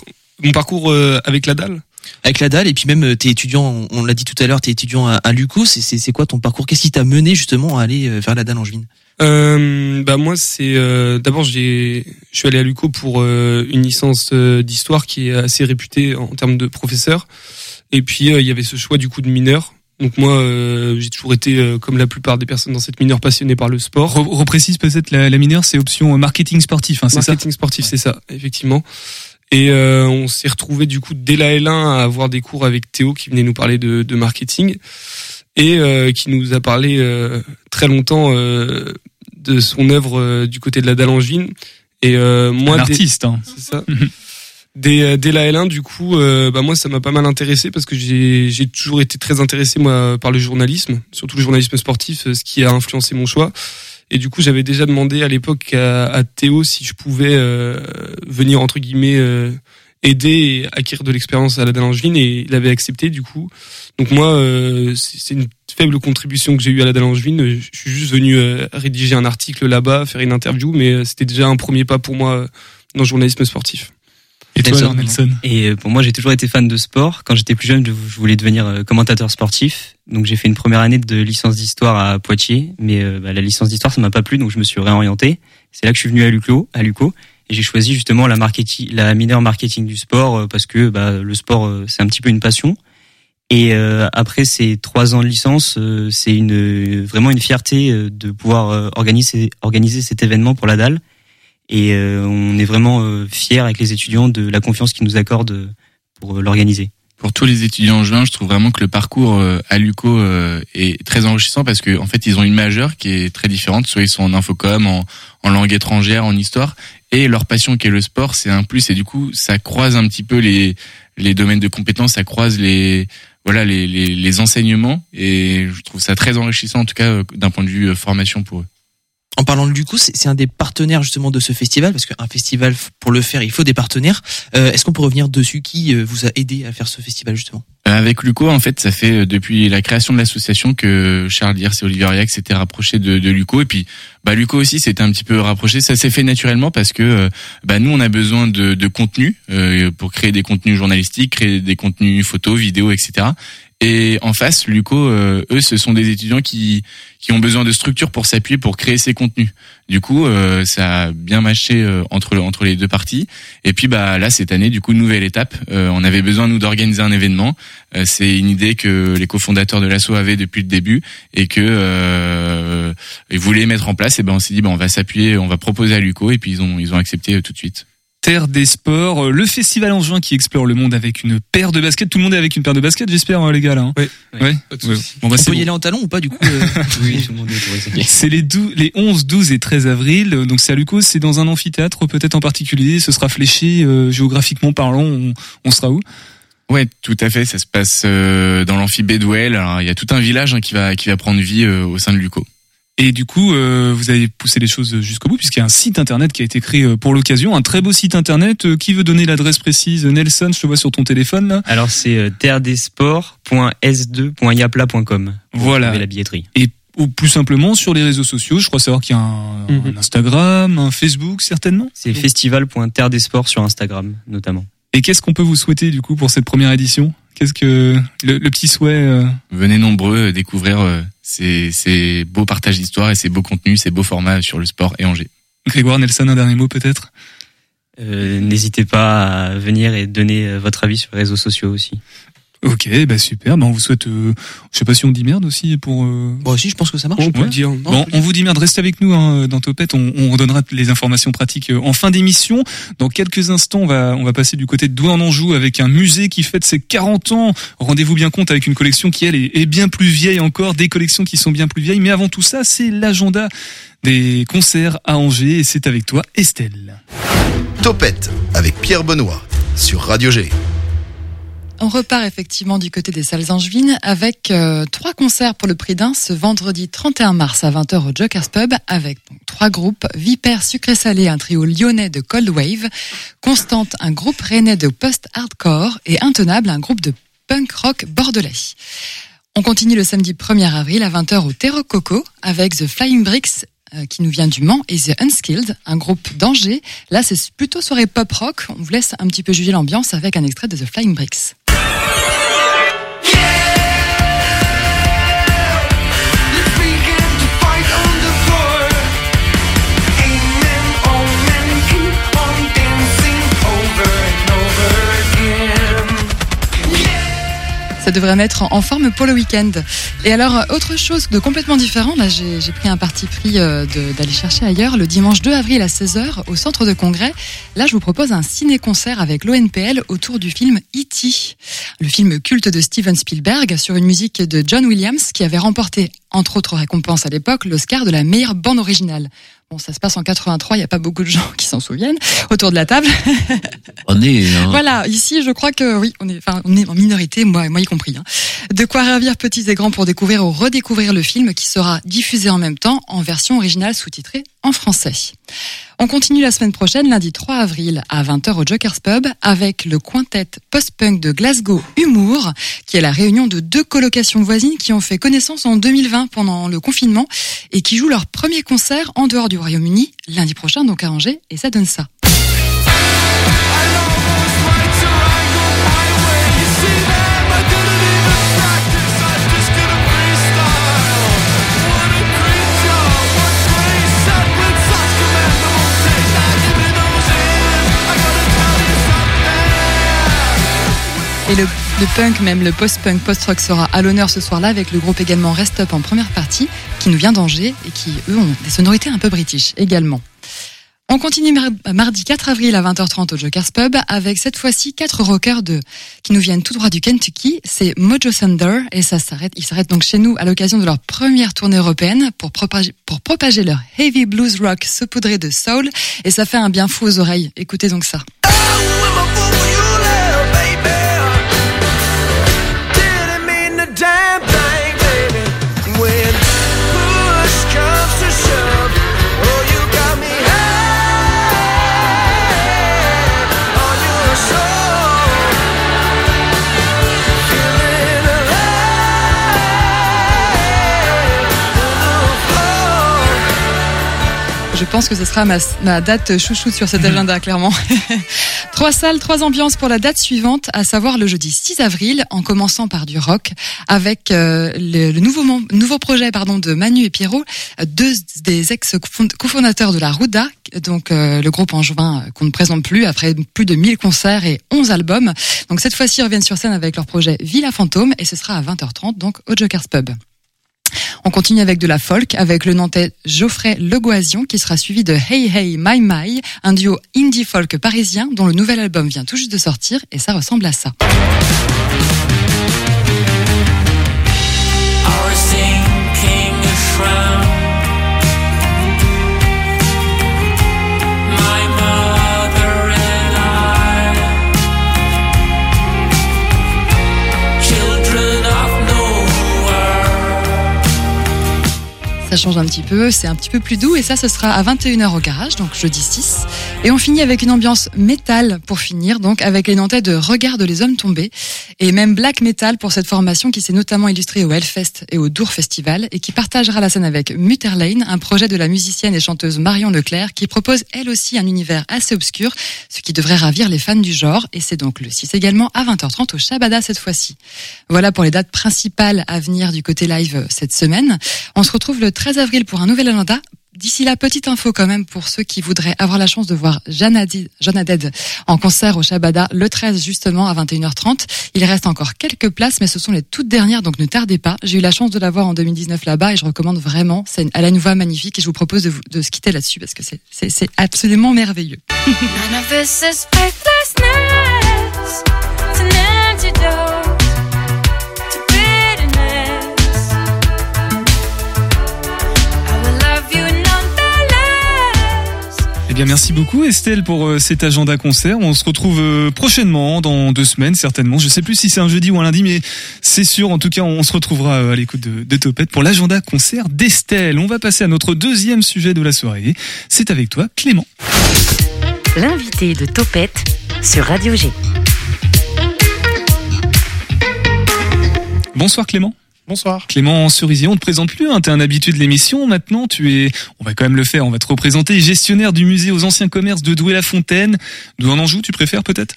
S15: mon parcours euh, avec la dalle?
S5: Avec la dalle, et puis même euh, t'es étudiant, on- l'a dit tout à l'heure, t'es étudiant à, à l'UCO. C'est- C'est c'est quoi ton parcours? Qu'est-ce qui t'a mené justement à aller euh, vers la dalle angevine
S15: Euh, bah moi c'est euh, d'abord j'ai je suis allé à l'UCO pour euh, une licence euh, d'histoire qui est assez réputée en termes de professeur. Et puis euh, il y avait ce choix du coup de mineur. Donc moi euh, j'ai toujours été euh, comme la plupart des personnes dans cette mineure passionné par le sport.
S8: Re- reprécise peut-être la, la mineure, c'est option marketing sportif, hein, c'est ça?
S15: Marketing sportif c'est ça effectivement. Et euh, on s'est retrouvé du coup dès la L1 à avoir des cours avec Théo qui venait nous parler de, de marketing et euh, qui nous a parlé euh, très longtemps euh, de son œuvre euh, du côté de la dalle angevine. Et euh, moi
S8: Un
S15: dès-
S8: artiste, hein.
S15: c'est ça. Dès, euh, dès la L1 du coup euh, bah moi ça m'a pas mal intéressé parce que j'ai j'ai toujours été très intéressé moi par le journalisme surtout le journalisme sportif euh, ce qui a influencé mon choix. Et du coup j'avais déjà demandé à l'époque à, à Théo si je pouvais euh, venir entre guillemets euh, aider et acquérir de l'expérience à la Dalle Angevine et il avait accepté du coup donc moi euh, c'est une faible contribution que j'ai eue à la Dalle Angevine je suis juste venu euh, rédiger un article là-bas faire une interview mais euh, c'était déjà un premier pas pour moi euh, dans le journalisme sportif
S8: Et toi, alors, Nelson
S16: Et pour moi, j'ai toujours été fan de sport. Quand j'étais plus jeune, je voulais devenir commentateur sportif. Donc j'ai fait une première année de licence d'histoire à Poitiers, mais euh, bah, la licence d'histoire ça m'a pas plu, donc je me suis réorienté. C'est là que je suis venu à Luco, à Luco, et j'ai choisi justement la marketing, la mineure marketing du sport euh, parce que bah, le sport euh, c'est un petit peu une passion. Et euh, après ces trois ans de licence, euh, c'est une vraiment une fierté euh, de pouvoir euh, organiser organiser cet événement pour la dalle. Et euh, on est vraiment euh, fiers avec les étudiants de la confiance qu'ils nous accordent euh, pour euh, l'organiser.
S14: pour tous les étudiants en juin, je trouve vraiment que le parcours euh, à l'UCO euh, est très enrichissant parce que en fait ils ont une majeure qui est très différente. Soit ils sont en infocom, en, en langue étrangère, en histoire, et leur passion qui est le sport, c'est un plus. Et du coup, ça croise un petit peu les les domaines de compétences, ça croise les voilà les les, les enseignements, et je trouve ça très enrichissant en tout cas euh, d'un point de vue euh, formation pour eux.
S5: En parlant de Luco, c'est un des partenaires justement de ce festival, parce qu'un festival, pour le faire, il faut des partenaires. Euh, Est-ce qu'on peut revenir dessus? Qui euh, vous a aidé à faire ce festival justement?
S14: Avec Luco, en fait, ça fait euh, depuis la création de l'association que Charles Diers et Olivier Riac s'étaient rapprochés de, de Luco. Et puis, bah, Luco aussi s'était un petit peu rapproché. Ça s'est fait naturellement parce que euh, bah, nous, on a besoin de, de contenu euh, pour créer des contenus journalistiques, créer des contenus photos, vidéos, etc. Et en face, Luco, euh, eux, ce sont des étudiants qui qui ont besoin de structures pour s'appuyer pour créer ces contenus. Du coup, euh, ça a bien matché euh, entre entre les deux parties. Et puis bah là cette année, du coup, nouvelle étape. Euh, on avait besoin nous d'organiser un événement. Euh, c'est une idée que les cofondateurs de l'asso avaient depuis le début et que euh, ils voulaient mettre en place. Et ben on s'est dit ben on va s'appuyer, on va proposer à Luco et puis ils ont ils ont accepté euh, tout de suite.
S8: Terre des sports, euh, le festival en juin qui explore le monde avec une paire de baskets. Tout le monde est avec une paire de baskets, j'espère, hein, les gars là. hein.
S5: Oui.
S8: Ouais.
S5: souci.
S8: Bon, bah,
S5: On peut y
S8: bon.
S5: aller en talon ou pas du coup euh
S16: Oui, tout le monde est.
S8: C'est les, les 11, 12 et 13 avril. Donc c'est à Lucos, c'est dans un amphithéâtre peut-être en particulier. Ce sera fléché euh, géographiquement parlant. On, on sera où?
S14: Ouais, tout à fait. Ça se passe euh, dans l'amphi Bedwell. Alors il y a tout un village hein, qui va qui va prendre vie euh, au sein de Luco.
S8: Et du coup, euh, vous avez poussé les choses jusqu'au bout puisqu'il y a un site internet qui a été créé pour l'occasion, un très beau site internet. Euh, Qui veut donner l'adresse précise Nelson, je te vois sur ton téléphone là.
S16: Alors c'est euh, terredesports.s2.yapla.com. pour
S8: Voilà.
S16: trouver la billetterie.
S8: Et ou plus simplement sur les réseaux sociaux. Je crois savoir qu'il y a un,
S15: Mhm.
S8: un Instagram, un Facebook certainement.
S16: C'est festival.terredesports sur Instagram notamment.
S8: Et qu'est-ce qu'on peut vous souhaiter du coup pour cette première édition? Qu'est-ce que le, le petit souhait euh,
S14: Venez nombreux euh, découvrir euh, ces, ces beaux partages d'histoire et ces beaux contenus, ces beaux formats sur le sport et Angers.
S8: Grégoire Nelson, un dernier mot peut-être?
S16: Euh, N'hésitez pas à venir et donner votre avis sur les réseaux sociaux aussi.
S8: Ok, bah super. Bah on vous souhaite. Euh, je sais pas si on dit merde aussi pour. Euh...
S5: Bon aussi je pense que ça marche.
S15: On peut
S8: Ouais.
S15: le dire.
S8: Bon, on vous dit merde. Restez avec nous hein, dans Topette. On, on redonnera les informations pratiques euh, en fin d'émission. Dans quelques instants, on va on va passer du côté de Douai-en-Anjou avec un musée qui fête ses 40 ans. Rendez-vous bien compte avec une collection qui elle est, est bien plus vieille encore, des collections qui sont bien plus vieilles. Mais avant tout ça, c'est l'agenda des concerts à Angers et c'est avec toi, Estelle.
S3: Topette avec Pierre Benoît sur Radio G.
S9: On repart effectivement du côté des salles angevines avec euh, trois concerts pour le prix d'un ce vendredi 31 mars à 20h au Joker's Pub avec trois groupes Vipère Sucré Salé, un trio lyonnais de Cold Wave, Constante, un groupe rennais de post-hardcore et Intenable, un groupe de punk rock bordelais. On continue le samedi 1er avril à 20h au Terro Coco avec The Flying Bricks euh, qui nous vient du Mans et The Unskilled, un groupe d'Angers. Là, c'est plutôt soirée pop rock. On vous laisse un petit peu juger l'ambiance avec un extrait de The Flying Bricks. Devrait mettre en forme pour le week-end. Et alors, autre chose de complètement différent, là j'ai pris un parti pris euh, d'aller chercher ailleurs, le dimanche 2 avril à 16h au centre de congrès. Là, je vous propose un ciné-concert avec l'ONPL autour du film E.T., le film culte de Steven Spielberg sur une musique de John Williams qui avait remporté, entre autres récompenses à l'époque, l'Oscar de la meilleure bande originale. Bon, ça se passe en 83, il n'y a pas beaucoup de gens qui s'en souviennent autour de la table.
S13: On est, hein.
S9: Voilà, ici je crois que oui, on est, enfin, on est en minorité, moi, moi y compris. hein. De quoi ravir petits et grands pour découvrir ou redécouvrir le film qui sera diffusé en même temps en version originale sous-titrée en français. On continue la semaine prochaine, lundi 3 avril à 20h au Joker's Pub avec le quintet post-punk de Glasgow Humour, qui est la réunion de deux colocations voisines qui ont fait connaissance en 2020 pendant le confinement et qui jouent leur premier concert en dehors du Royaume-Uni lundi prochain, donc à Angers, et ça donne ça. Et le, punk, même le post-punk, post-rock sera à l'honneur ce soir-là avec le groupe également Rest Up en première partie, qui nous vient d'Angers et qui, eux, ont des sonorités un peu british également. On continue mar- mardi 4 avril à 20h30 au Joker's Pub avec cette fois-ci quatre rockers de, qui nous viennent tout droit du Kentucky. C'est Mojo Thunder et ça s'arrête, ils s'arrêtent donc chez nous à l'occasion de leur première tournée européenne pour propager, pour propager leur heavy blues rock saupoudré de soul et ça fait un bien fou aux oreilles. Écoutez donc ça. Pense que ce sera ma, ma date chouchoute sur cet agenda, clairement. trois salles, trois ambiances pour la date suivante, à savoir le jeudi 6 avril, en commençant par du rock, avec euh, le, le nouveau, nouveau projet pardon, de Manu et Pierrot, deux des ex-cofondateurs de la Rouda, donc euh, le groupe angevin euh, qu'on ne présente plus après plus de 1000 concerts et 11 albums. Donc cette fois-ci, ils reviennent sur scène avec leur projet Villa Fantôme et ce sera à 20h30, donc au Joker's Pub. On continue avec de la folk, avec le nantais Geoffrey Legoision, qui sera suivi de Hey Hey My My, un duo indie folk parisien dont le nouvel album vient tout juste de sortir, et ça ressemble à ça. Ça change un petit peu, c'est un petit peu plus doux, et ça, ce sera à 21h au garage, donc jeudi 6. Et on finit avec une ambiance métal pour finir, donc avec les Nantais de Regarde les hommes tombés, et même black metal pour cette formation qui s'est notamment illustrée au Hellfest et au Dour Festival, et qui partagera la scène avec Mutterlane, un projet de la musicienne et chanteuse Marion Leclerc, qui propose elle aussi un univers assez obscur, ce qui devrait ravir les fans du genre, et c'est donc le 6 également à 20h30 au Shabada cette fois-ci. Voilà pour les dates principales à venir du côté live cette semaine. On se retrouve le 13 avril pour un nouvel agenda. D'ici là, petite info quand même pour ceux qui voudraient avoir la chance de voir Janadi- Janaded en concert au Shabada le 13 justement à 21h30. Il reste encore quelques places, mais ce sont les toutes dernières, donc ne tardez pas. J'ai eu la chance de la voir en 2019 là-bas et je recommande vraiment. C'est, elle a une voix magnifique et je vous propose de, vous- de se quitter là-dessus parce que c'est absolument merveilleux.
S8: Eh bien, merci beaucoup Estelle pour euh, cet agenda concert. On se retrouve euh, prochainement, dans deux semaines certainement. Je sais plus si c'est un jeudi ou un lundi, mais c'est sûr. En tout cas, on se retrouvera euh, à l'écoute de, de Topette pour l'agenda concert d'Estelle. On va passer à notre deuxième sujet de la soirée. C'est avec toi, Clément.
S7: L'invité de Topette sur Radio G.
S8: Bonsoir Clément.
S17: Bonsoir.
S8: Clément Cerisier, on te présente plus, hein, t'es un habitué de l'émission. Maintenant, tu es, on va quand même le faire, on va te représenter, gestionnaire du musée aux anciens commerces de Douai-la-Fontaine. D'où en Anjou, tu préfères peut-être?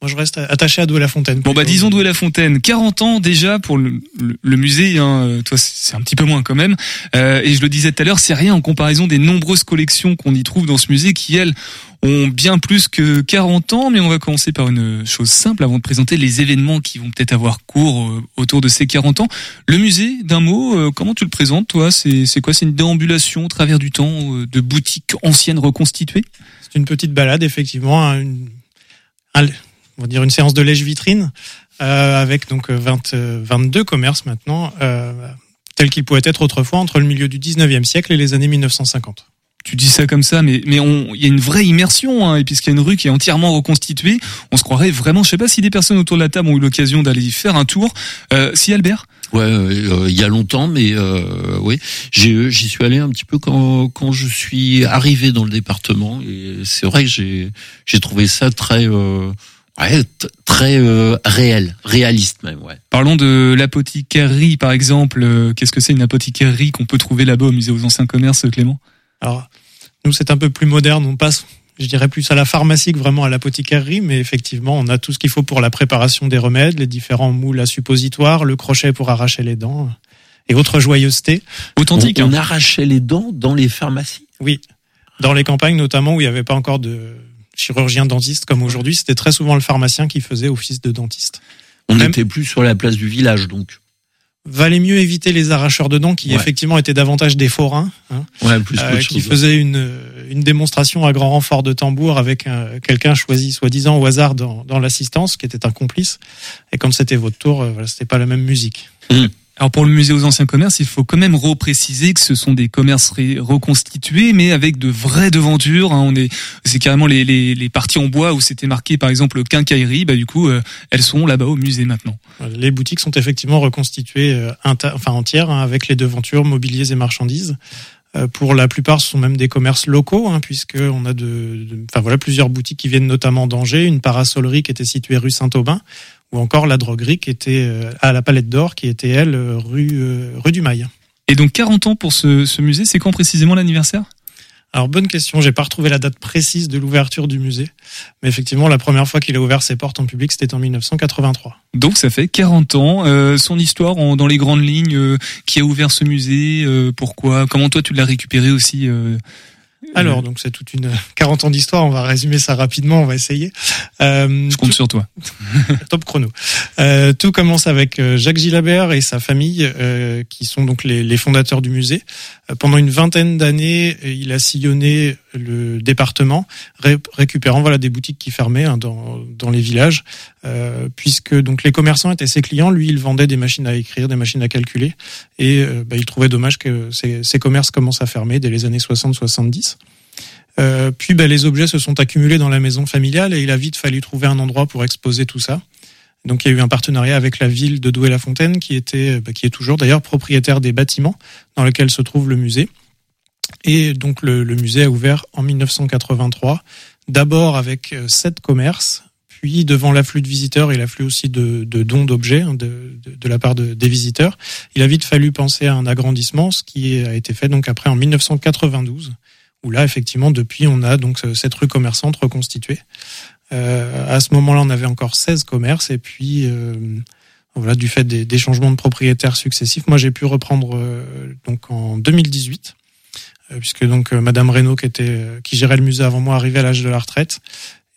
S17: Moi, je reste attaché à Douai-la-Fontaine.
S8: Bon bah disons Douai-la-Fontaine, 40 ans déjà pour le, le- le musée, hein, toi c'est un petit peu moins quand même. Euh, et je le disais tout à l'heure, c'est rien en comparaison des nombreuses collections qu'on y trouve dans ce musée qui elles ont bien plus que 40 ans. Mais on va commencer par une chose simple avant de présenter les événements qui vont peut-être avoir cours euh, autour de ces 40 ans. Le musée, d'un mot, euh, comment tu le présentes toi? C'est quoi? C'est une déambulation au travers du temps euh, de boutiques anciennes reconstituées?
S17: C'est une petite balade, effectivement, hein, une, un- on va dire une séance de lèche-vitrine avec donc 20, euh, 22 commerces maintenant, euh, tels qu'ils pouvaient être autrefois entre le milieu du 19e siècle et les années 1950.
S8: Tu dis ça comme ça, mais mais on, il y a une vraie immersion, hein, et puisqu'il y a une rue qui est entièrement reconstituée, on se croirait vraiment. Je sais pas si des personnes autour de la table ont eu l'occasion d'aller y faire un tour. Euh, si Albert?
S13: Ouais, euh, il y a longtemps, mais euh, oui, j'ai j'y suis allé un petit peu quand quand je suis arrivé dans le département et c'est vrai que j'ai j'ai trouvé ça très euh, ouais très euh, réel, réaliste même, ouais.
S8: Parlons de l'apothicarie, par exemple. Euh, Qu'est-ce que c'est une apothicarie qu'on peut trouver là-bas au musée aux anciens commerces, Clément?
S17: Alors, nous, c'est un peu plus moderne. On passe, je dirais, plus à la pharmacie que vraiment à l'apothicarie, mais effectivement, on a tout ce qu'il faut pour la préparation des remèdes, les différents moules à suppositoire, le crochet pour arracher les dents et autres joyeusetés.
S8: Authentique.
S13: On, on arrachait les dents dans les pharmacies?
S17: Oui, dans les campagnes notamment où il n'y avait pas encore de chirurgien dentiste comme aujourd'hui, c'était très souvent le pharmacien qui faisait office de dentiste.
S13: On
S17: Même-
S13: n'était plus sur la place du village, donc.
S17: Valait mieux éviter les arracheurs de dents qui
S13: Ouais.
S17: effectivement étaient davantage des forains, hein,
S13: Ouais, plus
S17: euh, qui
S13: chose.
S17: faisaient une, une démonstration à grand renfort de tambour avec un- quelqu'un choisi soi-disant au hasard dans, dans l'assistance, qui était un complice. Et quand c'était votre tour, euh, voilà, c'était pas la même musique.
S8: Alors pour le musée aux anciens commerces, il faut quand même repréciser que ce sont des commerces reconstitués, mais avec de vraies devantures. hein. On est, c'est carrément les, les, les parties en bois où c'était marqué par exemple quincaillerie. Bah du coup, euh, elles sont là-bas au musée maintenant.
S17: Les boutiques sont effectivement reconstituées euh, enfin entières hein, avec les devantures, mobiliers et marchandises. Euh, pour la plupart, ce sont même des commerces locaux, hein, puisque on a de- enfin voilà, plusieurs boutiques qui viennent notamment d'Angers, une parasolerie qui était située rue Saint-Aubin, ou encore la droguerie qui était euh, à la Palette d'Or, qui était elle euh, rue euh, rue du Mail.
S8: Et donc 40 ans pour ce, ce musée, c'est quand précisément l'anniversaire?
S17: Alors bonne question, j'ai pas retrouvé la date précise de l'ouverture du musée, mais effectivement la première fois qu'il a ouvert ses portes en public c'était en 1983.
S8: Donc ça fait 40 ans. Euh, son histoire en- dans les grandes lignes, euh, qui a ouvert ce musée, euh, pourquoi, comment toi tu l'as récupéré aussi
S17: Alors donc c'est toute une 40 ans d'histoire, on va résumer ça rapidement, on va essayer. Euh,
S8: Je compte sur toi.
S17: top chrono. Euh, tout commence avec euh, Jacques Gilabert et sa famille, euh, qui sont donc les, les fondateurs du musée. Euh, pendant une vingtaine d'années, euh, il a sillonné le département, ré- récupérant voilà des boutiques qui fermaient hein, dans, les villages, euh, puisque donc les commerçants étaient ses clients. Lui, il vendait des machines à écrire, des machines à calculer, et bah, il trouvait dommage que ces, ces commerces commencent à fermer dès les années 60-70. Euh, puis bah, les objets se sont accumulés dans la maison familiale et il a vite fallu trouver un endroit pour exposer tout ça. Donc il y a eu un partenariat avec la ville de Douai-la-Fontaine qui était, bah, qui est toujours d'ailleurs propriétaire des bâtiments dans lesquels se trouve le musée. Et donc le, le musée a ouvert en 1983, d'abord avec euh, sept commerces, puis devant l'afflux de visiteurs et l'afflux aussi de, de dons d'objets hein, de, de, de la part de- des visiteurs, il a vite fallu penser à un agrandissement, ce qui a été fait donc après en 1992, où là effectivement depuis on a donc euh, cette rue commerçante reconstituée. Euh, à ce moment-là, on avait encore 16 commerces et puis euh, voilà, du fait des, des changements de propriétaires successifs, moi j'ai pu reprendre euh, donc en 2018 euh, puisque donc Madame Reynaud qui était qui gérait le musée avant moi arrivait à l'âge de la retraite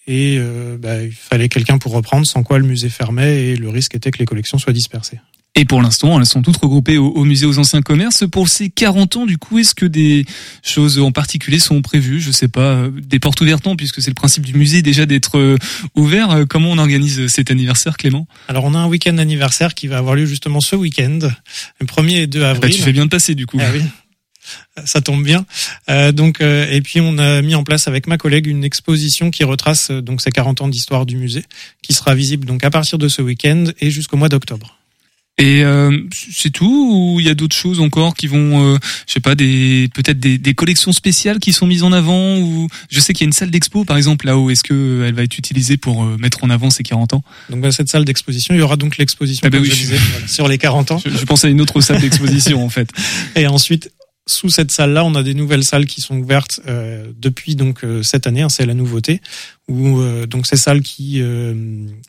S17: et bah, il fallait quelqu'un pour reprendre, sans quoi le musée fermait et le risque était que les collections soient dispersées.
S8: Et pour l'instant, elles sont toutes regroupées au, au musée aux anciens commerces. Pour ces 40 ans, du coup, est-ce que des choses en particulier sont prévues? Je sais pas, euh, des portes ouvertes, non, puisque c'est le principe du musée déjà d'être euh, ouvert. Euh, Comment on organise cet anniversaire, Clément?
S17: Alors on a un week-end anniversaire qui va avoir lieu justement ce week-end, le 1er et 2
S8: Bah,
S17: avril.
S8: Tu fais bien de passer, du coup.
S17: Ah oui. Ça tombe bien. Euh, donc, euh, et puis on a mis en place avec ma collègue une exposition qui retrace euh, donc ces 40 ans d'histoire du musée, qui sera visible donc à partir de ce week-end et jusqu'au mois d'octobre.
S8: Et euh, c'est tout ou il y a d'autres choses encore qui vont, euh, je sais pas, des peut-être des, des collections spéciales qui sont mises en avant ou je sais qu'il y a une salle d'expo par exemple là-haut. Est-ce que euh, elle va être utilisée pour euh, mettre en avant ces 40 ans?
S17: Donc dans cette salle d'exposition, il y aura donc l'exposition
S8: Ah bah oui,
S17: je voilà, sur les 40 ans.
S8: je, je pensais à une autre salle d'exposition en fait.
S17: Et ensuite, sous cette salle-là, on a des nouvelles salles qui sont ouvertes euh, depuis donc euh, cette année. hein, c'est la nouveauté. Où euh, donc ces salles qui euh,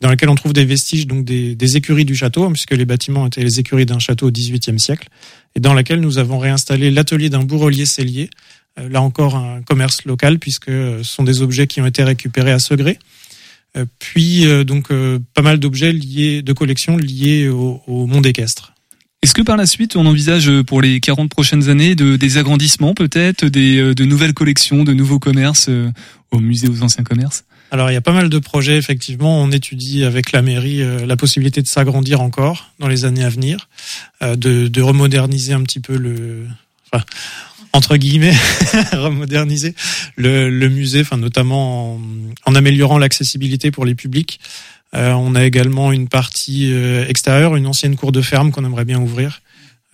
S17: dans lesquelles on trouve des vestiges donc des, écuries du château, hein, puisque les bâtiments étaient les écuries d'un château au XVIIIe siècle, et dans laquelle nous avons réinstallé l'atelier d'un bourrelier cellier. Là encore un commerce local puisque ce sont des objets qui ont été récupérés à Segré. Puis donc pas mal d'objets liés de collections liés au, au monde équestre.
S8: Est-ce que par la suite, on envisage euh, pour les 40 prochaines années de, des agrandissements peut-être, des, euh, de nouvelles collections, de nouveaux commerces euh, au musée aux anciens commerces?
S17: Alors il y a pas mal de projets effectivement. On étudie avec la mairie la possibilité de s'agrandir encore dans les années à venir, de, de remoderniser un petit peu le, entre guillemets, remoderniser le, musée, enfin notamment en, en améliorant l'accessibilité pour les publics. Euh, on a également une partie euh, extérieure, une ancienne cour de ferme qu'on aimerait bien ouvrir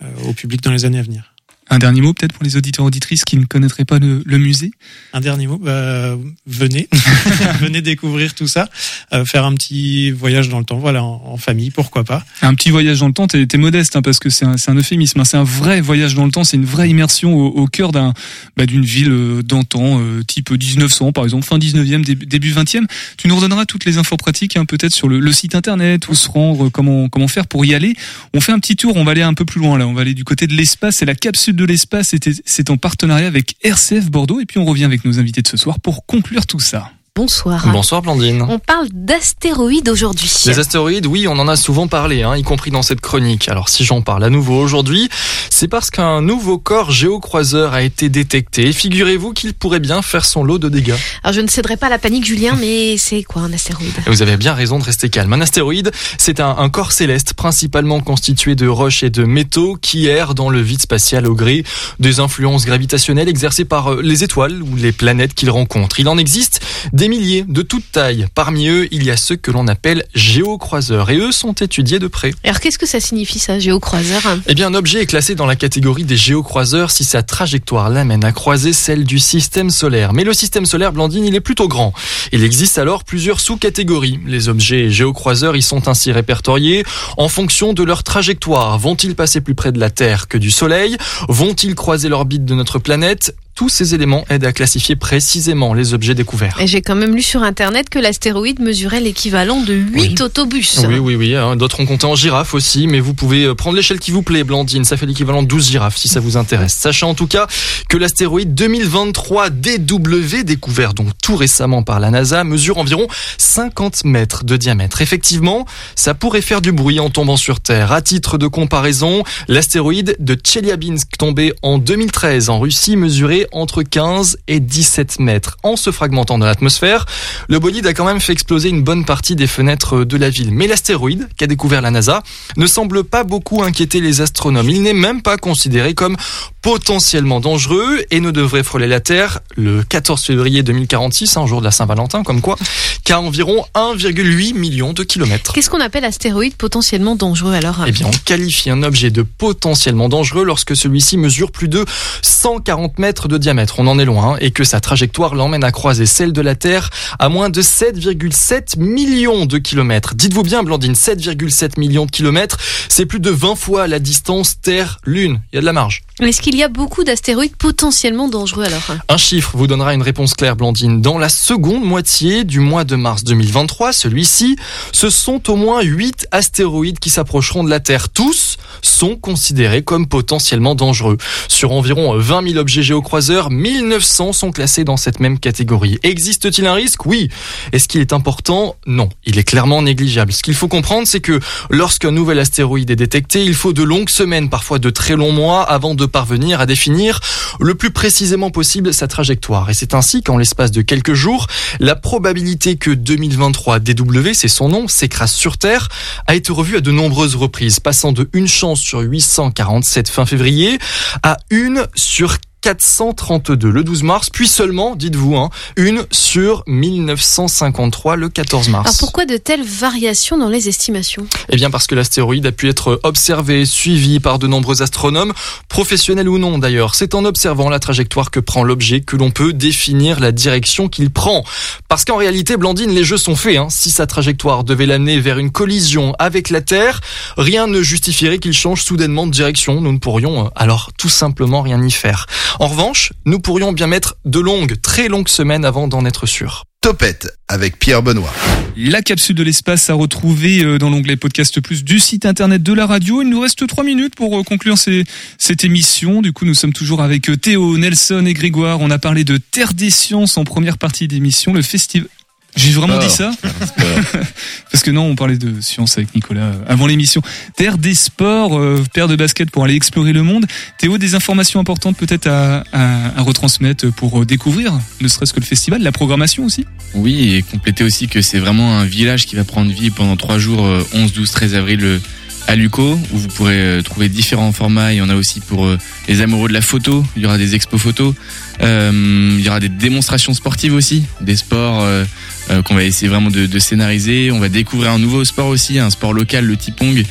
S17: euh, au public dans les années à venir.
S8: Un dernier mot peut-être pour les auditeurs auditrices qui ne connaîtraient pas le, le musée?
S17: Un dernier mot, bah, venez, venez découvrir tout ça, euh, faire un petit voyage dans le temps, voilà, en, en famille, pourquoi pas.
S8: Un petit voyage dans le temps, t'es t'es modeste hein, parce que c'est un, un euphémisme, hein, c'est un vrai voyage dans le temps, c'est une vraie immersion au, au cœur d'un bah, d'une ville euh, d'antan, euh, type 1900 par exemple, fin 19e, début, début 20e. Tu nous redonneras toutes les infos pratiques hein, peut-être sur le, le site internet, où se rendre, comment comment faire pour y aller. On fait un petit tour, on va aller un peu plus loin là, on va aller du côté de l'espace, c'est la capsule de l'espace, c'est en partenariat avec RCF Bordeaux et puis on revient avec nos invités de ce soir pour conclure tout ça.
S18: Bonsoir.
S19: Bonsoir Blandine.
S18: On parle d'astéroïdes aujourd'hui.
S19: Les astéroïdes, oui, on en a souvent parlé, hein, y compris dans cette chronique. Alors si j'en parle à nouveau aujourd'hui, c'est parce qu'un nouveau corps géocroiseur a été détecté. Figurez-vous qu'il pourrait bien faire son lot de dégâts.
S18: Alors je ne céderai pas à la panique, Julien, mais c'est quoi un astéroïde?
S19: Vous avez bien raison de rester calme. Un astéroïde, c'est un, un corps céleste principalement constitué de roches et de métaux qui errent dans le vide spatial au gré des influences gravitationnelles exercées par euh, les étoiles ou les planètes qu'il rencontre. Il en existe des milliers de toutes tailles. Parmi eux, il y a ceux que l'on appelle géocroiseurs et eux sont étudiés de près.
S18: Alors qu'est-ce que ça signifie ça, géocroiseur?
S19: Eh bien, un objet est classé dans la catégorie des géocroiseurs si sa trajectoire l'amène à croiser celle du système solaire. Mais le système solaire, Blandine, il est plutôt grand. Il existe alors plusieurs sous-catégories. Les objets géocroiseurs y sont ainsi répertoriés en fonction de leur trajectoire. Vont-ils passer plus près de la Terre que du Soleil? Vont-ils croiser l'orbite de notre planète? Tous ces éléments aident à classifier précisément les objets découverts.
S18: Et j'ai quand même lu sur internet que l'astéroïde mesurait l'équivalent de 8 autobus.
S19: Oui, oui, oui. hein. D'autres ont compté en girafes aussi, mais vous pouvez euh, prendre l'échelle qui vous plaît, Blandine. Ça fait l'équivalent de 12 girafes si ça vous intéresse. Sachez en tout cas que l'astéroïde 2023 DW, découvert donc tout récemment par la NASA, mesure environ 50 mètres de diamètre. Effectivement, ça pourrait faire du bruit en tombant sur Terre. À titre de comparaison, l'astéroïde de Chelyabinsk tombé en 2013 en Russie mesurait entre 15 et 17 mètres. En se fragmentant dans l'atmosphère, le bolide a quand même fait exploser une bonne partie des fenêtres de la ville. Mais l'astéroïde qu'a découvert la NASA ne semble pas beaucoup inquiéter les astronomes. Il n'est même pas considéré comme potentiellement dangereux et ne devrait frôler la Terre le 14 février 2046, un jour de la Saint-Valentin, comme quoi, qu'à environ 1,8 million de kilomètres.
S18: Qu'est-ce qu'on appelle astéroïde potentiellement dangereux alors?
S19: Eh bien, on qualifie un objet de potentiellement dangereux lorsque celui-ci mesure plus de 140 mètres de diamètre. On en est loin, hein, et que sa trajectoire l'emmène à croiser celle de la Terre à moins de 7,7 millions de kilomètres. Dites-vous bien, Blandine, 7,7 millions de kilomètres, c'est plus de 20 fois la distance Terre-Lune. Il y a de la marge.
S18: Est-ce qu'il y a beaucoup d'astéroïdes potentiellement dangereux alors?
S19: Un chiffre vous donnera une réponse claire, Blandine. Dans la seconde moitié du mois de mars 2023, celui-ci, ce sont au moins 8 astéroïdes qui s'approcheront de la Terre. Tous sont considérés comme potentiellement dangereux. Sur environ 20 000 objets géocroiseurs, 1900 sont classés dans cette même catégorie. Existe-t-il un risque? Oui. Est-ce qu'il est important? Non. Il est clairement négligeable. Ce qu'il faut comprendre, c'est que lorsqu'un nouvel astéroïde est détecté, il faut de longues semaines, parfois de très longs mois, avant de parvenir à définir le plus précisément possible sa trajectoire. Et c'est ainsi qu'en l'espace de quelques jours, la probabilité que 2023 DW, c'est son nom, s'écrase sur Terre, a été revue à de nombreuses reprises, passant de une chance sur 847 fin février à une sur 432 le 12 mars, puis seulement, dites-vous, hein, une sur 1953 le 14 mars.
S18: Alors pourquoi de telles variations dans les estimations?
S19: Eh bien parce que l'astéroïde a pu être observé, suivi par de nombreux astronomes, professionnels ou non d'ailleurs. C'est en observant la trajectoire que prend l'objet que l'on peut définir la direction qu'il prend. Parce qu'en réalité, Blandine, les jeux sont faits. Hein. Si sa trajectoire devait l'amener vers une collision avec la Terre, rien ne justifierait qu'il change soudainement de direction. Nous ne pourrions euh, alors tout simplement rien y faire. En revanche, nous pourrions bien mettre de longues, très longues semaines avant d'en être sûrs.
S3: Topette avec Pierre Benoît.
S8: La capsule de l'espace à retrouver euh, dans l'onglet podcast plus du site internet de la radio. Il nous reste trois minutes pour euh, conclure ces- cette émission. Du coup, nous sommes toujours avec euh, Théo, Nelson et Grégoire. On a parlé de Terre des Sciences en première partie d'émission, le festival. J'ai vraiment dit ça Parce que non, on parlait de science avec Nicolas euh, avant l'émission. Terre des sports, euh, paire de basket pour aller explorer le monde. Théo, des informations importantes peut-être à, à, à retransmettre pour euh, découvrir, ne serait-ce que le festival, la programmation aussi?
S14: Oui, et compléter aussi que c'est vraiment un village qui va prendre vie pendant trois jours, euh, 11, 12, 13 avril euh, à Luco, où vous pourrez trouver différents formats. Il y en a aussi pour les amoureux de la photo. Il y aura des expos photos. Euh, il y aura des démonstrations sportives aussi, des sports euh, euh, qu'on va essayer vraiment de, scénariser. On va découvrir un nouveau sport aussi, un sport local, le tipong.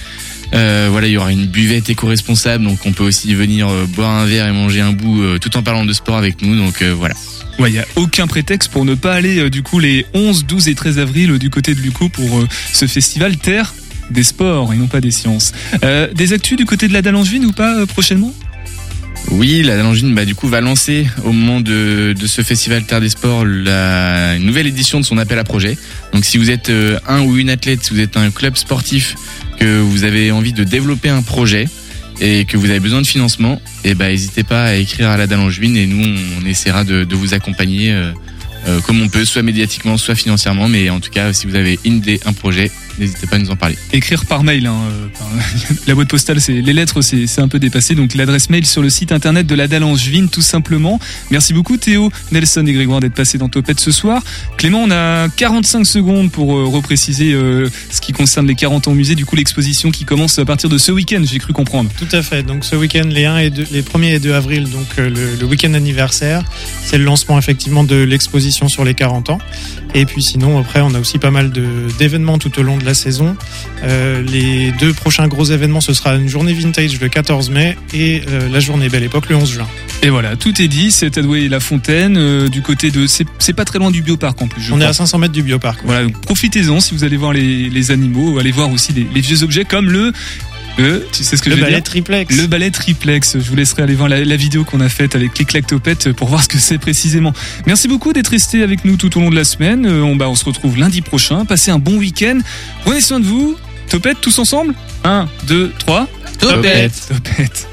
S14: Euh, voilà, il y aura une buvette éco-responsable, donc on peut aussi venir euh, boire un verre et manger un bout tout en parlant de sport avec nous. Donc voilà.
S8: Ouais, il y a aucun prétexte pour ne pas aller du coup les 11, 12 et 13 avril du côté de Luco pour ce festival Terre des sports et non pas des sciences. Des actus du côté de la Dallangevine ou pas prochainement?
S14: Oui, la Dallangine bah, du coup va lancer au moment de, de ce festival Terre des Sports la une nouvelle édition de son appel à projet. Donc si vous êtes euh, un ou une athlète, si vous êtes un club sportif, que vous avez envie de développer un projet et que vous avez besoin de financement, et ben n'hésitez pas à écrire à la Dallangevine et nous on essaiera de, de vous accompagner euh, euh, comme on peut, soit médiatiquement, soit financièrement, mais en tout cas si vous avez une idée, un projet, n'hésitez pas à nous en parler.
S8: Écrire par mail. Hein, euh, la boîte postale, c'est les lettres, c'est un peu dépassé. Donc l'adresse mail sur le site internet de la Dallangevine, tout simplement. Merci beaucoup Théo, Nelson et Grégoire d'être passés dans Topette ce soir. Clément, on a 45 secondes pour euh, repréciser euh, ce qui concerne les 40 ans au musée. Du coup, l'exposition qui commence à partir de ce week-end, j'ai cru comprendre.
S17: Tout à fait. Donc ce week-end, les 1 et 2, les 1er et 2 avril, donc euh, le, le week-end anniversaire, c'est le lancement effectivement de l'exposition sur les 40 ans. Et puis sinon, après, on a aussi pas mal de- d'événements tout au long de la saison. Euh, les deux prochains gros événements, ce sera une journée vintage le 14 mai et euh, la journée Belle Époque le 11 juin.
S8: Et voilà, tout est dit. C'est et La Fontaine, euh, du côté de. C'est pas très loin du bioparc en plus. je
S17: On est à 500 mètres du bioparc.
S8: Voilà, donc profitez-en si vous allez voir les, les animaux, allez voir aussi les, les vieux objets comme le Le, tu sais ce que
S17: Le ballet
S8: dire
S17: triplex.
S8: Le ballet triplex. Je vous laisserai aller voir la, la vidéo qu'on a faite avec les clactopettes pour voir ce que c'est précisément. Merci beaucoup d'être resté avec nous tout au long de la semaine. Euh, On, bah, on se retrouve lundi prochain. Passez un bon week-end. Prenez soin de vous. Topette tous ensemble 1, 2, 3.
S5: Topette.
S8: Topette.